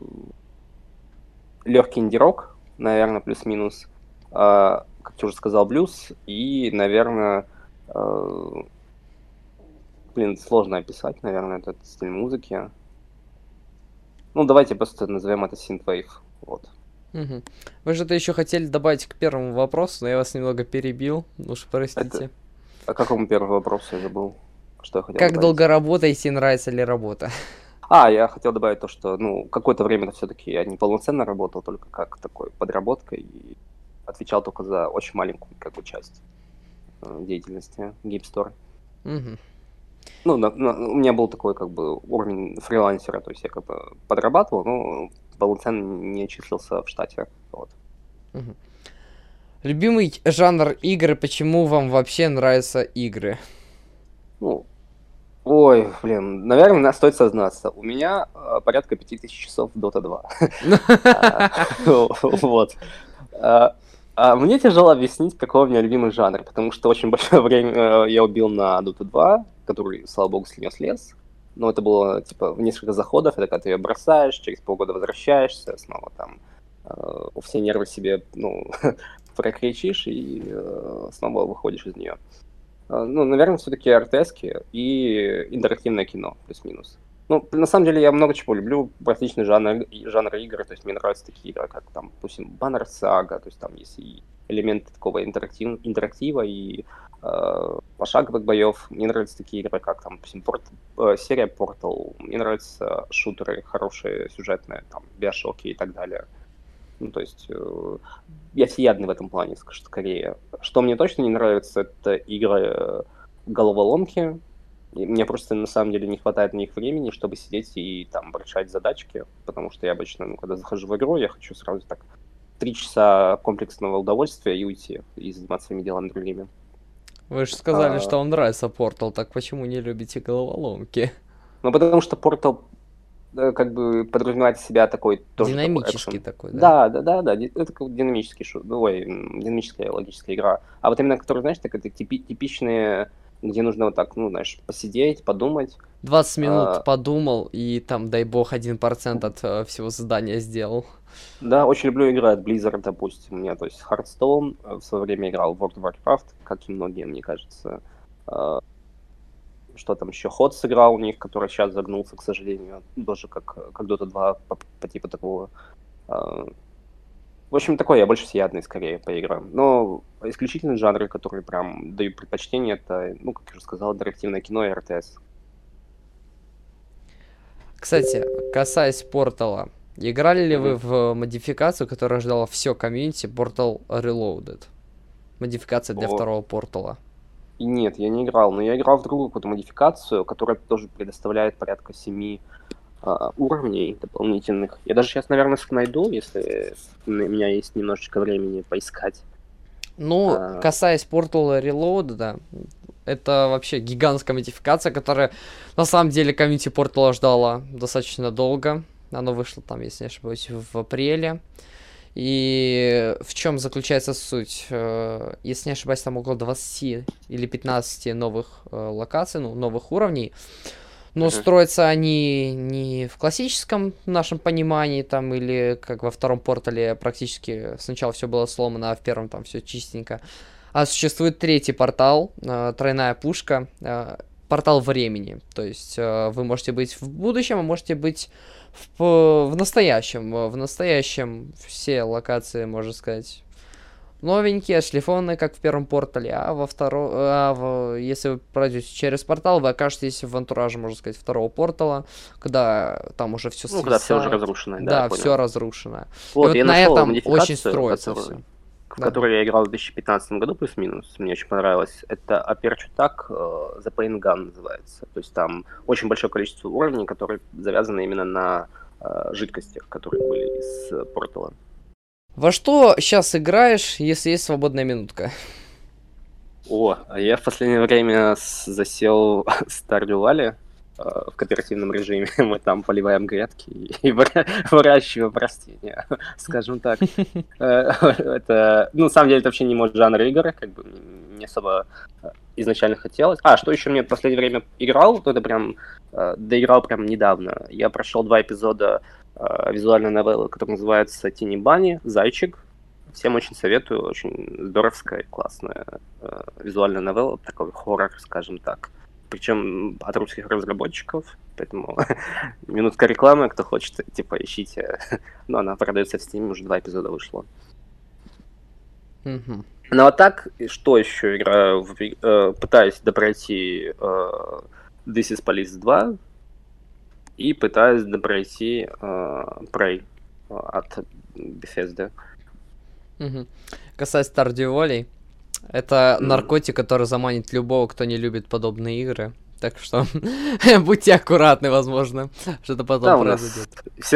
легкий инди-рок, наверное, плюс-минус. А, как ты уже сказал, блюз. И, наверное, э, блин, сложно описать, наверное, этот стиль музыки. Ну, давайте просто назовем это synthwave. Вот. Мгм. Вы же-то еще хотели добавить к первому вопросу, но я вас немного перебил. Уж простите. А какому первому вопросу я забыл? Что я хотел Как добавить? долго работаете нравится ли работа? А, я хотел добавить то, что, ну, какое-то время все-таки я не полноценно работал, только как такой подработкой и отвечал только за очень маленькую, как бы, часть э, деятельности Store. Мгм. Ну, на- на- у меня был такой, как бы, уровень фрилансера, то есть я как бы подрабатывал, но полноценно не числился в штате. Вот. Любимый жанр игры, почему вам вообще нравятся игры? Ну, ой, блин, наверное, стоит сознаться. У меня э, порядка 5000 часов в Dota 2. А, Вот. А, а Мне тяжело объяснить, какой у меня любимый жанр, потому что очень большое время э, я убил на Dota 2, который, слава богу, слинес лес. Но это было, типа, в несколько заходов, это когда ты ее бросаешь, через полгода возвращаешься, снова там э, все нервы себе, ну, прокричишь и э, снова выходишь из нее. Э, Ну, наверное, все-таки РТС и интерактивное кино, плюс-минус. Ну, на самом деле, я много чего люблю, различные жанры, и- жанры игр, то есть мне нравятся такие игры, как там, допустим, Banner Saga, то есть там есть и элементы такого интерактив, интерактива и э, пошаговых боев. Мне нравятся такие игры, как там, допустим, Port- э, серия Portal, мне нравятся шутеры хорошие, сюжетные, там, Bioshock и так далее. Ну, то есть, э, я всеядный в этом плане, ск- скорее. Что мне точно не нравится, это игры э, головоломки. И мне просто на самом деле не хватает на них времени, чтобы сидеть и там решать задачки, потому что я обычно, ну, когда захожу в игру, я хочу сразу так три часа комплексного удовольствия и уйти, и заниматься своими делами другими. Вы же сказали, А. что вам нравится Портал, так почему не любите головоломки? Ну, потому что Portal как бы подразумевает из себя такой тоже такой Динамический экшен. такой, да? Да, да, да, да. Это как динамический шу... ой, м, динамическая логическая игра. А вот именно, который, знаешь, так это типи- типичные, где нужно вот так, ну, знаешь, посидеть, подумать. 20 минут А. подумал и там, дай бог, 1% от э, всего задания сделал. Да, очень люблю игры от Blizzard, допустим. У меня, то есть, Hearthstone э, в свое время играл в World of Warcraft, как и многие, мне кажется. Что там еще? Ход сыграл у них, который сейчас загнулся, к сожалению. Тоже как, как Dota 2 по, по типу такого. А, В общем, такой я больше всеядный, скорее, по играм. Но исключительно жанры, которые прям даю предпочтение, это, ну, как я уже сказал, интерактивное кино и РТС. Кстати, касаясь Портала, играли ли вы в модификацию, которая ждала все комьюнити, Portal Reloaded? Модификация для О. второго Портала. И нет, я не играл, но я играл в другую какую-то модификацию, которая тоже предоставляет порядка семи а, уровней дополнительных. Я даже сейчас, наверное, найду, если у меня есть немножечко времени поискать. Ну, А. касаясь Portal Reload, да, это вообще гигантская модификация, которая на самом деле комьюнити Portal ждала достаточно долго. Оно вышло там, если не ошибаюсь, в апреле. И в чем заключается суть? Э, Если не ошибаюсь, там около 20 или 15 новых э, локаций, ну, новых уровней. Но Мгм. строятся они не в классическом нашем понимании, там, или как во втором портале практически сначала все было сломано, а в первом там все чистенько. А существует третий портал, э, тройная пушка. Э, портал времени. То есть э, вы можете быть в будущем, а можете быть в, в настоящем. В настоящем все локации, можно сказать, новенькие, отшлифованные, как в первом портале, а во втором, а в, если вы пройдете через портал, вы окажетесь в антураже, можно сказать, второго портала, когда там уже все Ну, когда все уже разрушено. Да, я все разрушено. Вот, и вот на этом очень строится которую- все. В Да. которой я играл в 2015 году плюс-минус, мне очень понравилось. Это Aperture э, The Pain Gun называется. То есть там очень большое количество уровней, которые завязаны именно на э, жидкостях, которые были из э, портала. Во что сейчас играешь, если есть свободная минутка? О, а я в последнее время засел Stardew Valley в кооперативном режиме. Мы там поливаем грядки и и выра- выращиваем растения, скажем так. Э, Это, ну, на самом деле, это вообще не мой жанр игр, как бы не особо э, изначально хотелось. А, что еще мне в последнее время играл, то это прям, э, доиграл прям недавно. Я прошел два эпизода э, визуальной новеллы, которая называется Тини Бани, Зайчик. Всем очень советую, очень здоровская, классная э, визуальная новелла, такой хоррор, скажем так. Причем от русских разработчиков, поэтому минутка рекламы, кто хочет, типа, ищите. Но она продается в Steam, уже два эпизода вышло. Мгм. Ну а так, что еще играю? В- э, пытаюсь допройти э, This is Police 2 и пытаюсь допройти э, Prey э, от Bethesda. Мгм. Касаясь Стардиолей, это наркотик, который заманит любого, кто не любит подобные игры. Так что будьте аккуратны, возможно, что-то потом Да, произойдет.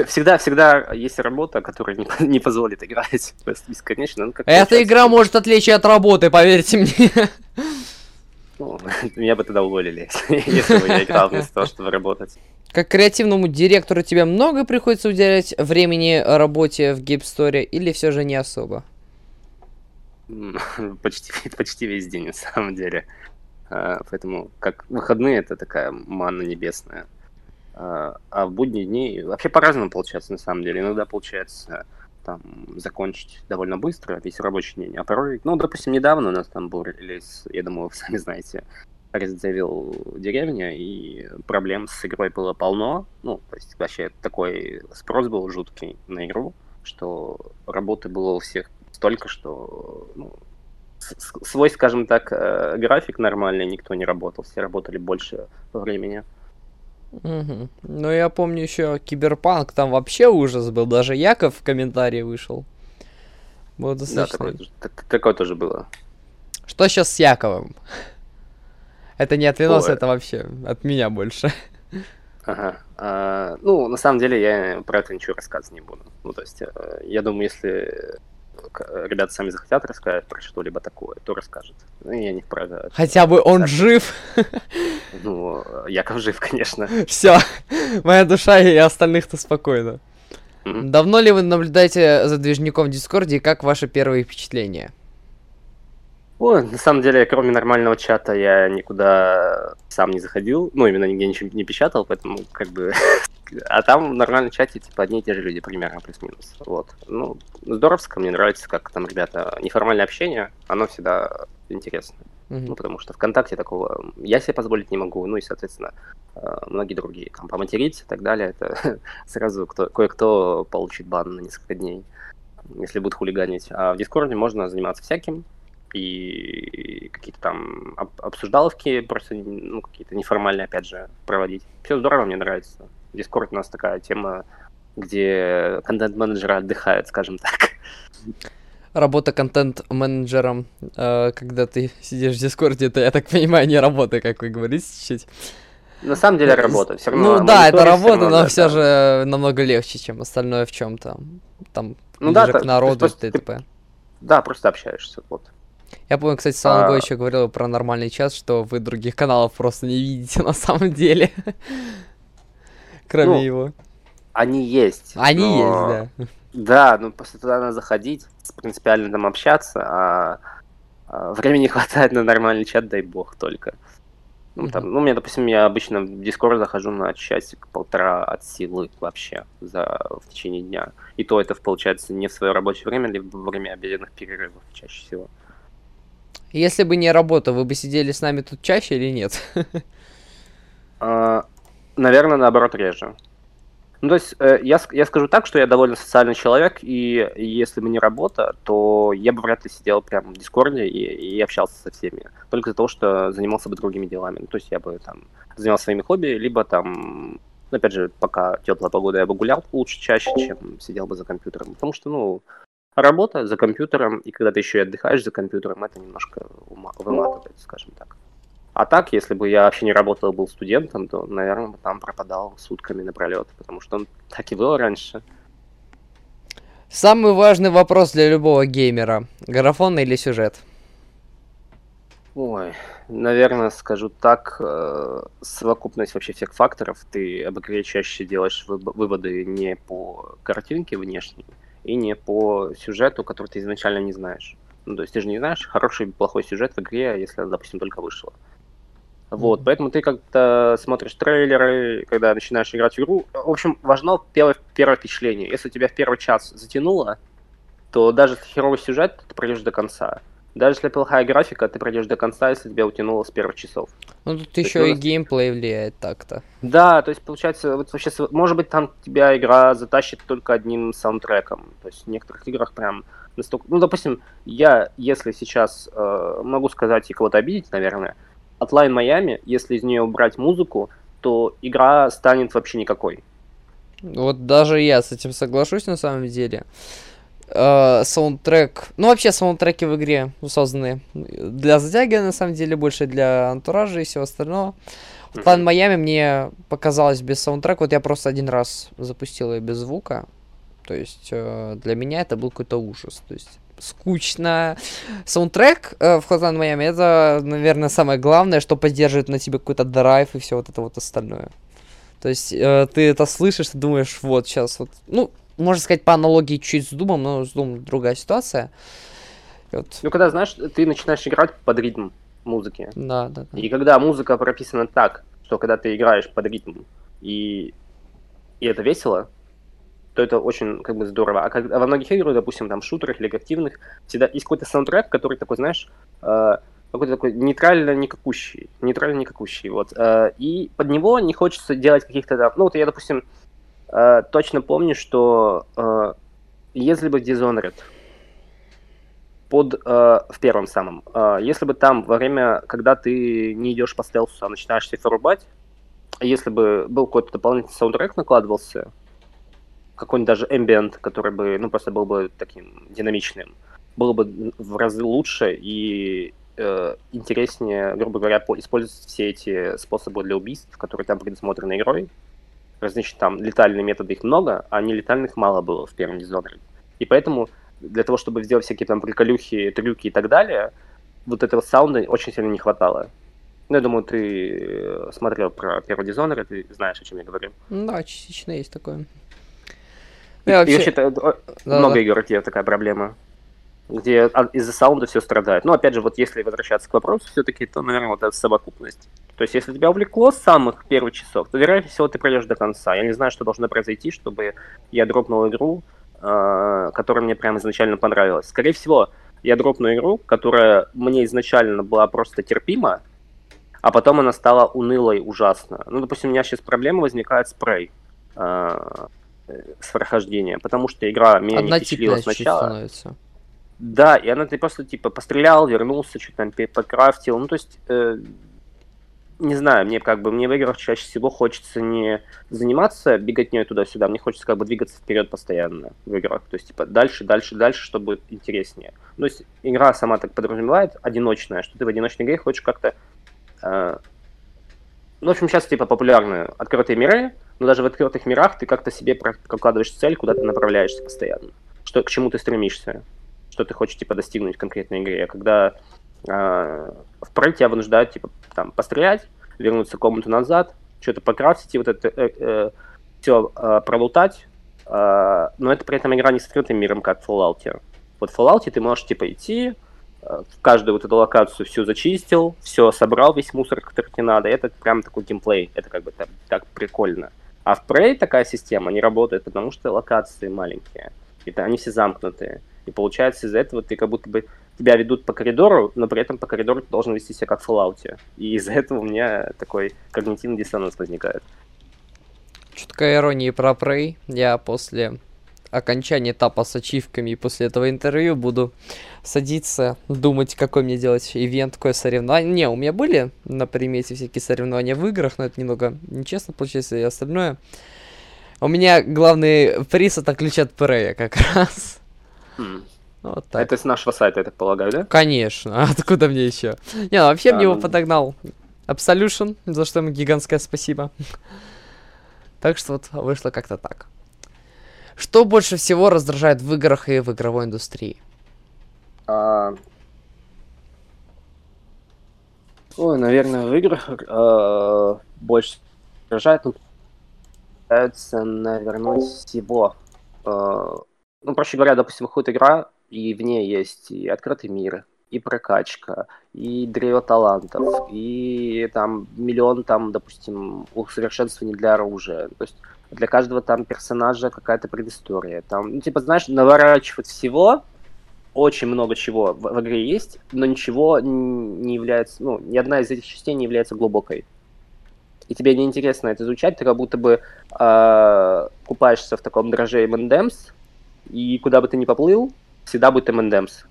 Всегда, всегда есть работа, которая не, не позволит играть бес- бесконечно. Ну, Эта получается. игра может отвлечь от работы, поверьте мне. Ну, меня бы тогда уволили, если бы я играл вместо того, чтобы работать. Как креативному директору тебе много приходится уделять времени работе в гейпсторе или все же не особо? Почти, почти весь день, на самом деле. А, Поэтому как выходные это такая манна небесная. А а в будние дни вообще по-разному получается, на самом деле. Иногда получается там закончить довольно быстро весь рабочий день, а порой, ну, допустим, недавно у нас там был релиз, я думаю, вы сами знаете, Resident деревня, и проблем с игрой было полно. Ну, то есть вообще такой спрос был жуткий на игру, что работы было у всех столько, что ну, свой, скажем так, э, график нормальный никто не работал, все работали больше времени. Мгм. Ну, я помню еще Киберпанк, там вообще ужас был, даже Яков в комментарии вышел. Было Да, достаточно. такое, тоже- так- такое тоже было. Что сейчас с Яковом? Это не от Виноса, Ой. это вообще от меня больше. Ага. А, ну, на самом деле, я про это ничего рассказывать не буду. Ну, то есть, э, я думаю, если ребята сами захотят рассказать про что-либо такое, то расскажут. Ну, я не вправе. Хотя бы он жив. Ну, Яков жив, конечно. Все. Моя душа и остальных-то спокойно. Мгм. Давно ли вы наблюдаете за движником в Дискорде и как ваши первые впечатления? Ой, на самом деле, кроме нормального чата, я никуда сам не заходил. Ну, именно нигде ничего не печатал, поэтому как бы... А там в нормальном чате, типа, одни и те же люди, примерно, плюс-минус. Вот. Ну, здоровско, мне нравится, как там ребята... Неформальное общение, оно всегда интересно. Мгм. Ну, потому что ВКонтакте такого я себе позволить не могу, ну и, соответственно, э, многие другие. Там поматериться и так далее, это сразу кто, кое-кто получит бан на несколько дней, если будет хулиганить. А в Дискорде можно заниматься всяким, и какие-то там об- обсуждаловки просто, ну, какие-то неформальные, опять же, проводить. Все здорово, мне нравится. Дискорд у нас такая тема, где контент-менеджеры отдыхают, скажем так. Работа контент-менеджером, э, когда ты сидишь в Дискорде, это, я так понимаю, не работа, как вы говорите, чуть. На самом деле работа. Все равно Ну да, это работа, равно, но да, все да. же намного легче, чем остальное в чем-то. Там Ну да, к народу т.д. Да, просто общаешься. Вот. Я помню, кстати, Саланго А. еще говорил про нормальный час, что вы других каналов просто не видите на самом деле. Кроме Ну, его. Они есть. Они но- есть, да. Да, ну просто туда надо заходить, принципиально там общаться, а, а времени хватает на нормальный чат, дай бог только. Ну, там, ну, мне, допустим, я обычно в Discord захожу на часик-полтора от силы вообще за, в течение дня. И то это, получается, не в свое рабочее время, либо во время обеденных перерывов чаще всего. Если бы не работа, вы бы сидели с нами тут чаще или нет? А, наверное, наоборот, реже. Ну, то есть, э, я, я скажу так, что я довольно социальный человек, и если бы не работа, то я бы вряд ли сидел прямо в Дискорде и, и общался со всеми. Только из-за того, что занимался бы другими делами. Ну, то есть я бы там занимался своими хобби, либо там, ну, опять же, пока теплая погода, я бы гулял лучше чаще, чем сидел бы за компьютером. Потому что, ну, работа за компьютером, и когда ты еще и отдыхаешь за компьютером, это немножко выматывает, скажем так. А так, если бы я вообще не работал, был студентом, то, наверное, бы там пропадал сутками напролет, потому что он так и был раньше. Самый важный вопрос для любого геймера. Графон или сюжет? Ой, наверное, скажу так, э, совокупность вообще всех факторов. Ты об игре чаще делаешь выводы не по картинке внешней и не по сюжету, который ты изначально не знаешь. Ну, то есть ты же не знаешь хороший плохой сюжет в игре, если она, допустим, только вышла. Вот, поэтому ты как-то смотришь трейлеры, когда начинаешь играть в игру. В общем, важно первое, первое впечатление. Если тебя в первый час затянуло, то даже если херовый сюжет, ты пройдешь до конца. Даже если плохая графика, ты пройдешь до конца, если тебя утянуло с первых часов. Ну тут то еще есть, и геймплей влияет так-то. Да, то есть получается, вот вообще, может быть, там тебя игра затащит только одним саундтреком. То есть в некоторых играх прям настолько... Ну, допустим, я, если сейчас э, могу сказать и кого-то обидеть, наверное, Hotline Miami, если из нее убрать музыку, то игра станет вообще никакой. Вот даже я с этим соглашусь на самом деле. Э, саундтрек, ну вообще саундтреки в игре созданы для затяги, на самом деле, больше для антуража и всего остального. В Hotline Miami мне показалось без саундтрека, вот я просто один раз запустил ее без звука, то есть э, для меня это был какой-то ужас, то есть скучно. Саундтрек э, в Hotline Miami это, наверное, самое главное, что поддерживает на тебе какой-то драйв и все вот это вот остальное. То есть э, ты это слышишь, ты думаешь, вот сейчас вот, ну, можно сказать по аналогии чуть с Думом, но с Думом другая ситуация. вот. Ну, когда, знаешь, ты начинаешь играть под ритм музыки. Да, да, да. И когда музыка прописана так, что когда ты играешь под ритм, и, и это весело, то это очень как бы здорово. А, как, а во многих играх, допустим, там шутерах или активных, всегда есть какой-то саундтрек, который такой, знаешь, э, какой-то такой нейтрально никакущий, нейтрально никакущий, вот. Э, и под него не хочется делать каких-то там, ну вот я, допустим, э, точно помню, что э, если бы Dishonored под, э, в первом самом, э, если бы там во время, когда ты не идешь по стелсу, а начинаешь себя рубать, если бы был какой-то дополнительный саундтрек накладывался, какой-нибудь даже ambient, который бы, ну, просто был бы таким динамичным, было бы в разы лучше и э, интереснее, грубо говоря, использовать все эти способы для убийств, которые там предусмотрены игрой. Различные там летальные методы их много, а нелетальных мало было в первом Dishonored. И поэтому для того, чтобы сделать всякие там приколюхи, трюки и так далее, вот этого саунда очень сильно не хватало. Ну, я думаю, ты э, смотрел про первый Dishonored, ты знаешь, о чем я говорю. Да, частично есть такое. И, вообще... и вообще-то да, много да. игр, где такая проблема. Где из-за саунда все страдает. Но опять же, вот если возвращаться к вопросу, все-таки, то, наверное, вот эта совокупность. То есть, если тебя увлекло с самых первых часов, то, вероятнее всего, ты пройдешь до конца. Я не знаю, что должно произойти, чтобы я дропнул игру, э, которая мне прям изначально понравилась. Скорее всего, я дропну игру, которая мне изначально была просто терпима, а потом она стала унылой ужасно. Ну, допустим, у меня сейчас проблема возникает с Prey. Э, с прохождением, потому что игра меня не впечатлила сначала. Становится. Да, и она ты просто типа пострелял, вернулся, что-то там подкрафтил. Ну, то есть, э, не знаю, мне как бы мне в играх чаще всего хочется не заниматься беготней туда-сюда, мне хочется как бы двигаться вперед постоянно в играх. То есть, типа, дальше, дальше, дальше, чтобы интереснее. Ну, то есть, игра сама так подразумевает, одиночная, что ты в одиночной игре хочешь как-то. Э, ну, в общем, сейчас типа популярны открытые миры, но даже в открытых мирах ты как-то себе прокладываешь цель, куда ты направляешься постоянно, что, к чему ты стремишься, что ты хочешь, типа, достигнуть в конкретной игре. А когда э, в прой тебя вынуждают, типа, там, пострелять, вернуться комнату назад, что-то покрафтить и вот это э, э, все э, пролутать, э, но это при этом игра не с открытым миром, как в Fallout. Вот в Fallout ты можешь, типа, идти, в каждую вот эту локацию все зачистил, все собрал, весь мусор, который тебе надо. Это прям такой геймплей, это как бы так, так прикольно. А в Prey такая система не работает, потому что локации маленькие. Это они все замкнутые. И получается из-за этого ты как будто бы тебя ведут по коридору, но при этом по коридору ты должен вести себя как в Fallout. И из-за этого у меня такой когнитивный диссонанс возникает. Чутка иронии про Prey. Я после окончания этапа с ачивками и после этого интервью буду садиться, думать, какой мне делать ивент, какое соревнование. Не, у меня были на примете всякие соревнования в играх, но это немного нечестно получается и остальное. У меня главный приз это ключ от Прея как раз. Хм. Вот так. Это с нашего сайта, я так полагаю, да? Конечно, откуда мне еще? Не, ну, вообще а, мне ну... его подогнал Absolution, за что ему гигантское спасибо. Так что вот вышло как-то так. Что больше всего раздражает в играх и в игровой индустрии? А... Ой, наверное, в играх э, больше раздражает, ну, пытаются навернуть всего. Э, ну, проще говоря, допустим, выходит игра, и в ней есть и открытый мир, и прокачка, и древо талантов, и там миллион, там, допустим, усовершенствований для оружия. То есть для каждого там персонажа какая-то предыстория. Там, ну, типа, знаешь, наворачивать всего, очень много чего в, в игре есть, но ничего не является, ну, ни одна из этих частей не является глубокой. И тебе неинтересно это изучать, ты как будто бы э, купаешься в таком дроже M&M's, и куда бы ты ни поплыл, всегда будет M&M's.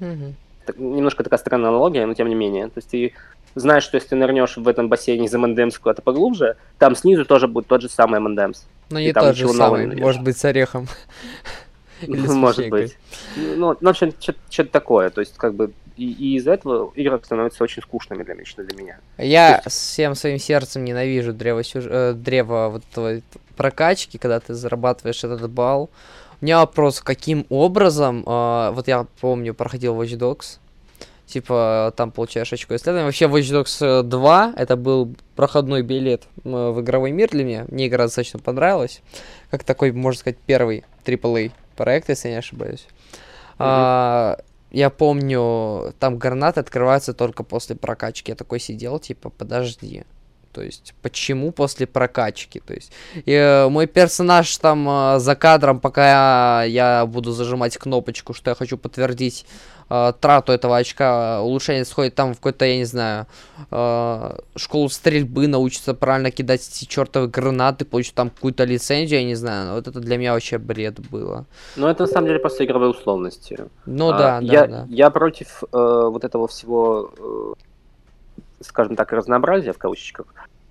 Mm-hmm. Так, немножко такая странная аналогия, но тем не менее. То есть ты знаешь, что если ты нырнешь в этом бассейне за Мандемс куда-то поглубже, там снизу тоже будет тот же самый Мандемс. Но не тот же самый, может быть, с орехом. Может быть. Ну, в общем, что-то такое. То есть, как бы, и, и из-за этого игры становятся очень скучными для, лично для меня. Я есть... всем своим сердцем ненавижу древо, сюж... э, древо вот этого прокачки, когда ты зарабатываешь этот балл. У меня вопрос, каким образом, э, вот я помню, проходил Watch Dogs, типа, там получаешь очко исследования. Вообще, Watch Dogs 2, это был проходной билет в игровой мир для меня. Мне игра достаточно понравилась. Как такой, можно сказать, первый AAA проект, если я не ошибаюсь. Mm-hmm. А, я помню, там гранаты открываются только после прокачки. Я такой сидел, типа, подожди. То есть, почему после прокачки? То есть, и, э, мой персонаж там э, за кадром, пока я, я буду зажимать кнопочку, что я хочу подтвердить э, трату этого очка, улучшение сходит там в какой-то, я не знаю, э, школу стрельбы, научится правильно кидать эти чертовы гранаты, получит там какую-то лицензию, я не знаю. Но вот это для меня вообще бред было. Ну, это на самом деле просто игровые условности. Ну а, да, я, да. Я против э, вот этого всего, э, скажем так, разнообразия в кавычках,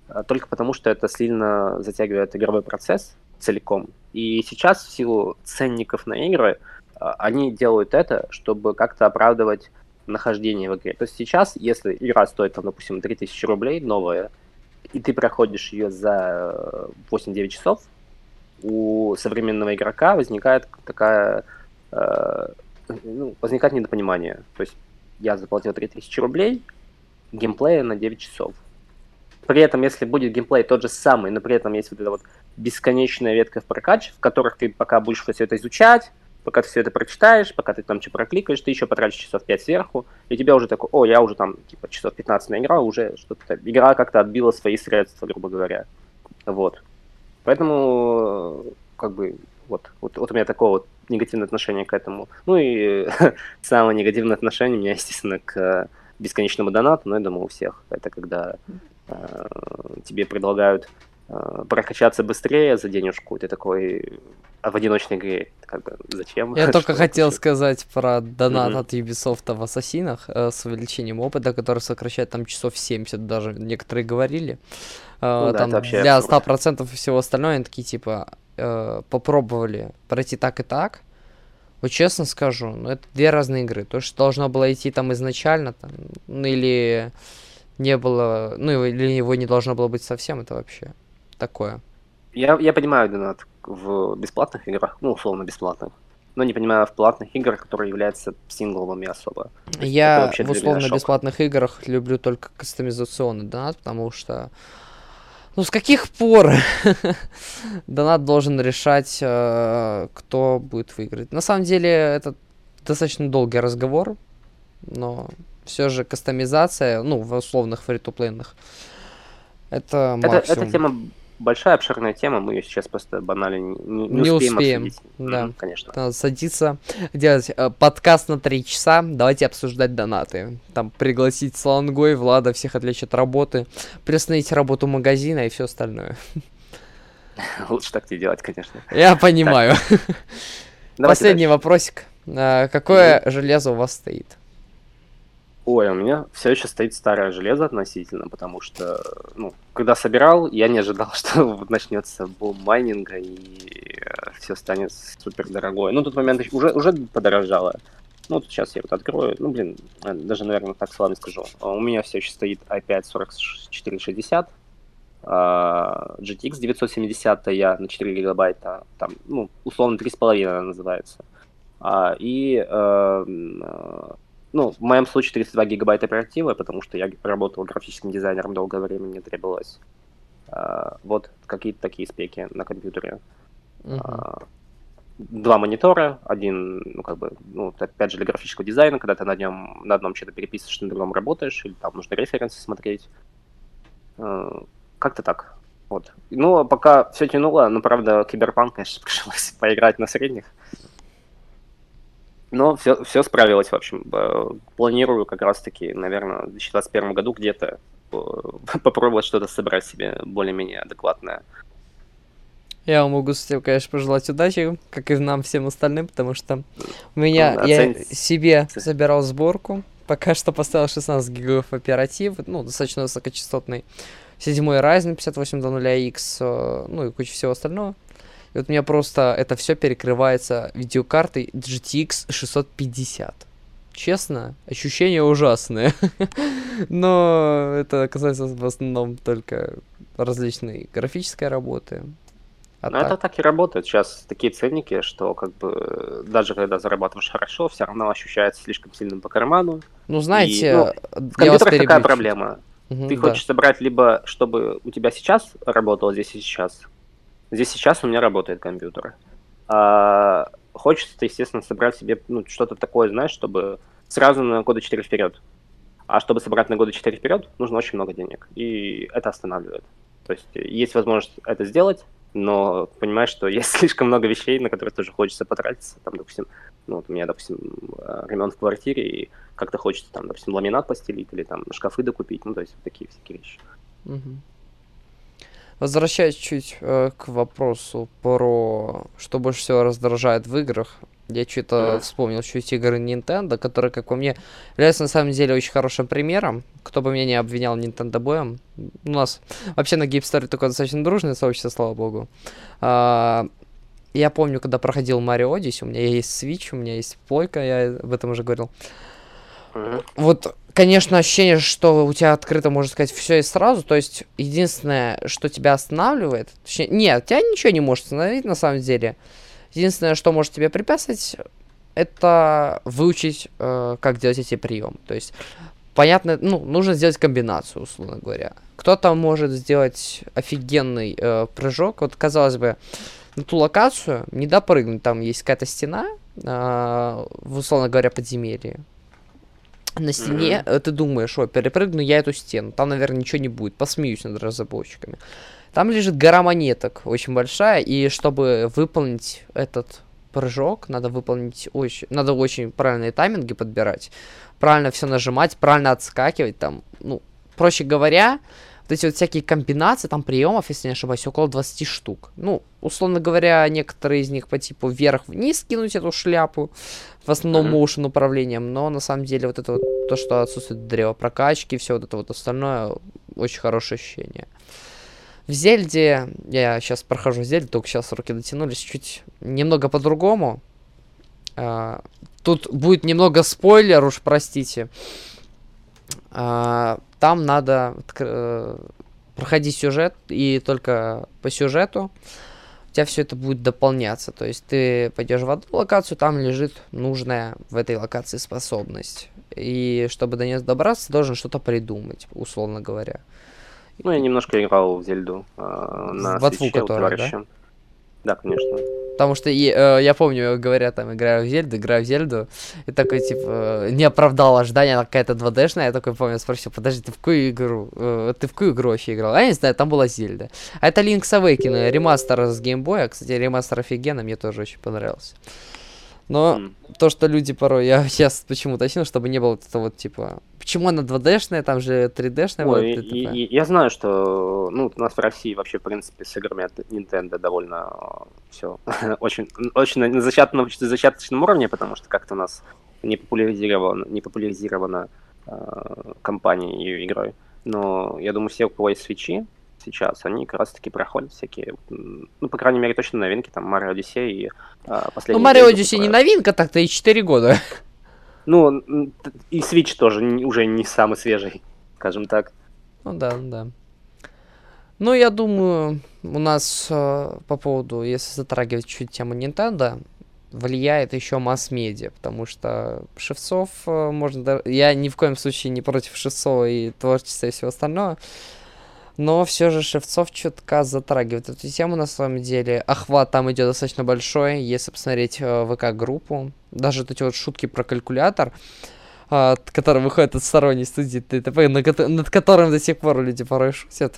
э, только потому что это сильно затягивает игровой процесс целиком. И сейчас в силу ценников на игры а, они делают это, чтобы как-то оправдывать нахождение в игре. То есть сейчас, если игра стоит, там, допустим, 3000 рублей, новая, и ты проходишь ее за 8-9 часов, у современного игрока возникает такая... Э, ну, возникает недопонимание. То есть я заплатил 3000 рублей, геймплея на 9 часов. При этом, если будет геймплей тот же самый, но при этом есть вот эта вот бесконечная ветка в прокаче, в которых ты пока будешь все это изучать, пока ты все это прочитаешь, пока ты там что прокликаешь, ты еще потратишь часов 5 сверху, и тебя уже такой, о, я уже там, типа, часов 15 наиграл, уже что-то, игра как-то отбила свои средства, грубо говоря. Вот. Поэтому, как бы, вот, вот, вот у меня такое вот негативное отношение к этому. Ну и самое негативное отношение у меня, естественно, к бесконечному донату, но я думаю, у всех. Это когда э, тебе предлагают э, прокачаться быстрее за денежку, ты такой, а в одиночной игре как бы зачем? Я только хотел сказать про донат от Ubisoft в Ассасинах э, с увеличением опыта, который сокращает там часов 70 даже, некоторые говорили. Э, ну, там да, для 100% и всего остального они такие типа э, попробовали пройти так и так. Вот честно скажу, ну это две разные игры. То, что должно было идти там изначально, там, ну или не было, ну или его не должно было быть совсем, это вообще такое. Я, я понимаю донат в бесплатных играх, ну, условно бесплатных, но не понимаю в платных играх, которые являются сингловыми особо. Я в условно бесплатных играх люблю только кастомизационный донат, потому что ну с каких пор донат должен решать, э, кто будет выиграть? На самом деле это достаточно долгий разговор, но все же кастомизация, ну, в условных фри-то-плейных, это максимум. Это, тема большая обширная тема, мы ее сейчас просто банально не, не, Не успеем, успеем, обсудить. да. Мгм, конечно. Надо садиться, делать э, подкаст на три часа, давайте обсуждать донаты. Там пригласить Слангой, Влада, всех отвлечь от работы, приостановить работу магазина и все остальное. Лучше так не делать, конечно. Я понимаю. Последний вопросик. А, Какое железо у вас стоит? Ой, у меня все еще стоит старое железо относительно, потому что, ну, когда собирал, я не ожидал, что начнется бум майнинга и все станет супер дорогое. Ну, тут момент уже, уже подорожало. Ну, вот сейчас я вот открою, ну, блин, э, даже, наверное, так с вами скажу. А У меня все еще стоит i5 4460, а, GTX 970 я на 4 гигабайта, там, ну, условно 3,5 она называется. А, и, э, м, э, ну, в моем случае 32 гигабайта оперативы, потому что я работал графическим дизайнером долгое время, мне требовалось. А, вот какие-то такие спеки на компьютере. Мгм. А, Два монитора, один, ну, как бы, ну, опять же, для графического дизайна, когда ты на нем, на одном что-то переписываешь, на другом работаешь, или там нужно референсы смотреть. А, Как-то так. Вот. Ну, а пока все тянуло, но, правда, киберпанк, конечно, пришлось поиграть на средних. Но все, все справилось, в общем. Планирую как раз-таки, наверное, в 2021 году где-то э, попробовать что-то собрать себе более-менее адекватное. Я вам могу, с- конечно, пожелать удачи, как и нам всем остальным, потому что у меня, да, я себе забирал сборку, пока что поставил 16 гигов оператив, ну, достаточно высокочастотный, седьмой Ryzen 5800X, э, ну и куча всего остального. И вот у меня просто это все перекрывается видеокартой GTX 650. Честно, ощущения ужасные. Но это касается в основном только различной графической работы. А Ну, это так- и работает. Сейчас такие ценники, что как бы даже когда зарабатываешь хорошо, все равно ощущается слишком сильным по карману. Ну, знаете, ну, э, В компьютерах чуть. проблема? Мгм, Ты да. хочешь собрать либо, чтобы у тебя сейчас работало здесь и сейчас. Здесь сейчас у меня работает компьютер. А хочется, естественно, собрать себе ну, что-то такое, знаешь, чтобы сразу на года 4 вперед. А чтобы собрать на года 4 вперед, нужно очень много денег. И это останавливает. То есть э, есть возможность это сделать, но понимаешь, что есть слишком много вещей, на которые тоже хочется потратиться. Там, допустим, ну, вот у меня, допустим, э, ремонт в квартире, и как-то хочется там, допустим, ламинат постелить или там шкафы докупить, ну, то есть вот такие всякие вещи. Мгм. Возвращаясь чуть э, к вопросу про что больше всего раздражает в играх, я что-то Мгм. вспомнил чуть игры Nintendo, которые, как по мне, являются на самом деле очень хорошим примером. Кто бы меня не обвинял Nintendo боем, у нас вообще на Гейпсторе такое достаточно дружное сообщество, слава богу. А, я помню, когда проходил Mario Odyssey, у меня есть Switch, у меня есть плойка, я об этом уже говорил. Мгм. Вот, конечно, ощущение, что у тебя открыто, можно сказать, все и сразу. То есть, единственное, что тебя останавливает... Точнее, нет, тебя ничего не может остановить, на самом деле. Единственное, что может тебе препятствовать, это выучить, э, как делать эти приемы. То есть, понятно, ну, нужно сделать комбинацию, условно говоря. Кто-то может сделать офигенный э, прыжок. Вот, казалось бы, на ту локацию не допрыгнуть. Там есть какая-то стена, э, условно говоря, подземелье. На стене э, ты думаешь, о, перепрыгну я эту стену, там, наверное, ничего не будет, посмеюсь над разработчиками. Там лежит гора монеток, очень большая, и чтобы выполнить этот прыжок, надо выполнить очень, надо очень правильные тайминги подбирать, правильно все нажимать, правильно отскакивать, там, ну, проще говоря, вот эти вот всякие комбинации, там приемов, если не ошибаюсь, около 20 штук. Ну, условно говоря, некоторые из них по типу вверх-вниз кинуть эту шляпу, в основном motion управлением, но на самом деле вот это вот то, что отсутствует древо прокачки, все вот это вот остальное, очень хорошее ощущение. В Зельде, я сейчас прохожу Зельду, только сейчас руки дотянулись, чуть немного по-другому. А, тут будет немного спойлер, уж простите. А, там надо э, проходить сюжет, и только по сюжету у тебя все это будет дополняться. То есть ты пойдешь в одну локацию, там лежит нужная в этой локации способность. И чтобы до нее добраться, ты должен что-то придумать, условно говоря. Ну, я немножко играл в Зельду э, на ботву свече которая, да? Да, конечно. Потому что и, э, я помню, говорят, там, играю в Зельду, играю в Зельду, и такой, типа, не оправдал ожидания, она какая-то 2D-шная, я такой помню, спросил, подожди, ты в какую игру, э, ты в какую игру вообще играл? А я не знаю, там была Зельда. А это Link's Awakening, ремастер с геймбоя, кстати, ремастер офигенно, мне тоже очень понравился. Но mm. то, что люди порой, я сейчас почему уточнил, чтобы не было вот это вот, типа, почему она 2D-шная, там же 3D-шная. Ой, вот, и, и, я знаю, что, ну, у нас в России вообще, в принципе, с играми от Nintendo довольно все очень, очень на зачаточном, зачаточном уровне, потому что как-то у нас не популяризировано, не популяризирована э, компания ее игрой. Но я думаю, все, у кого есть свечи, сейчас, они как раз-таки проходят всякие, ну, по крайней мере, точно новинки, там, Марио Одиссей и а, последний... Ну, Марио Одиссей не новинка, так-то и 4 года. Ну, и Switch тоже уже не самый свежий, скажем так. Ну да, ну да. Ну, я думаю, у нас э, по поводу, если затрагивать чуть тему Nintendo, влияет еще масс-медиа, потому что Шевцов э, можно... Я ни в коем случае не против Шевцова и творчества и всего остального, но все же Шевцов чутка затрагивает эту тему на самом деле. Охват там идет достаточно большой, если посмотреть э, ВК-группу. Даже вот эти вот шутки про калькулятор, э, который выходит от сторонней студии ТТП, над которым до сих пор люди порой шутят.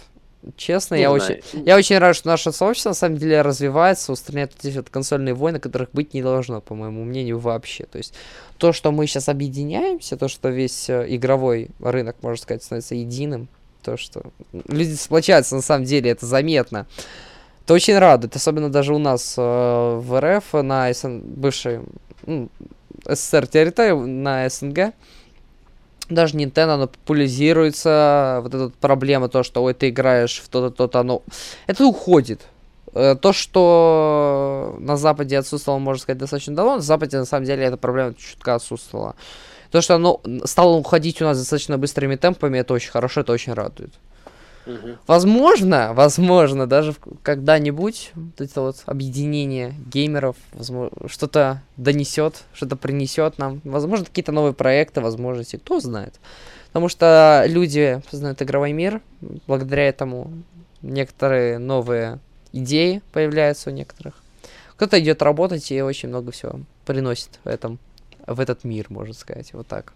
Честно, я очень, я очень рад, что наше сообщество на самом деле развивается, устраняет вот эти вот консольные войны, которых быть не должно, по моему мнению, вообще. То есть то, что мы сейчас объединяемся, то, что весь э, игровой рынок, можно сказать, становится единым, то, что люди сплочаются, на самом деле, это заметно. Это очень радует, особенно даже у нас э, в РФ, на СН... бывшей ну, СССР территории, на СНГ. Даже Nintendo, оно популяризируется, вот эта проблема, то, что, ой, ты играешь в то-то, то-то, оно... Это уходит. Э, то, что на Западе отсутствовало, можно сказать, достаточно давно, на Западе, на самом деле, эта проблема чутка отсутствовала. То, что оно стало уходить у нас достаточно быстрыми темпами, это очень хорошо, это очень радует. Угу. Возможно, возможно, даже когда-нибудь вот это вот объединение геймеров что-то донесет, что-то принесет нам. Возможно, какие-то новые проекты, возможности, кто знает. Потому что люди познают игровой мир, благодаря этому некоторые новые идеи появляются у некоторых. Кто-то идет работать и очень много всего приносит в этом в этот мир, можно сказать, вот так.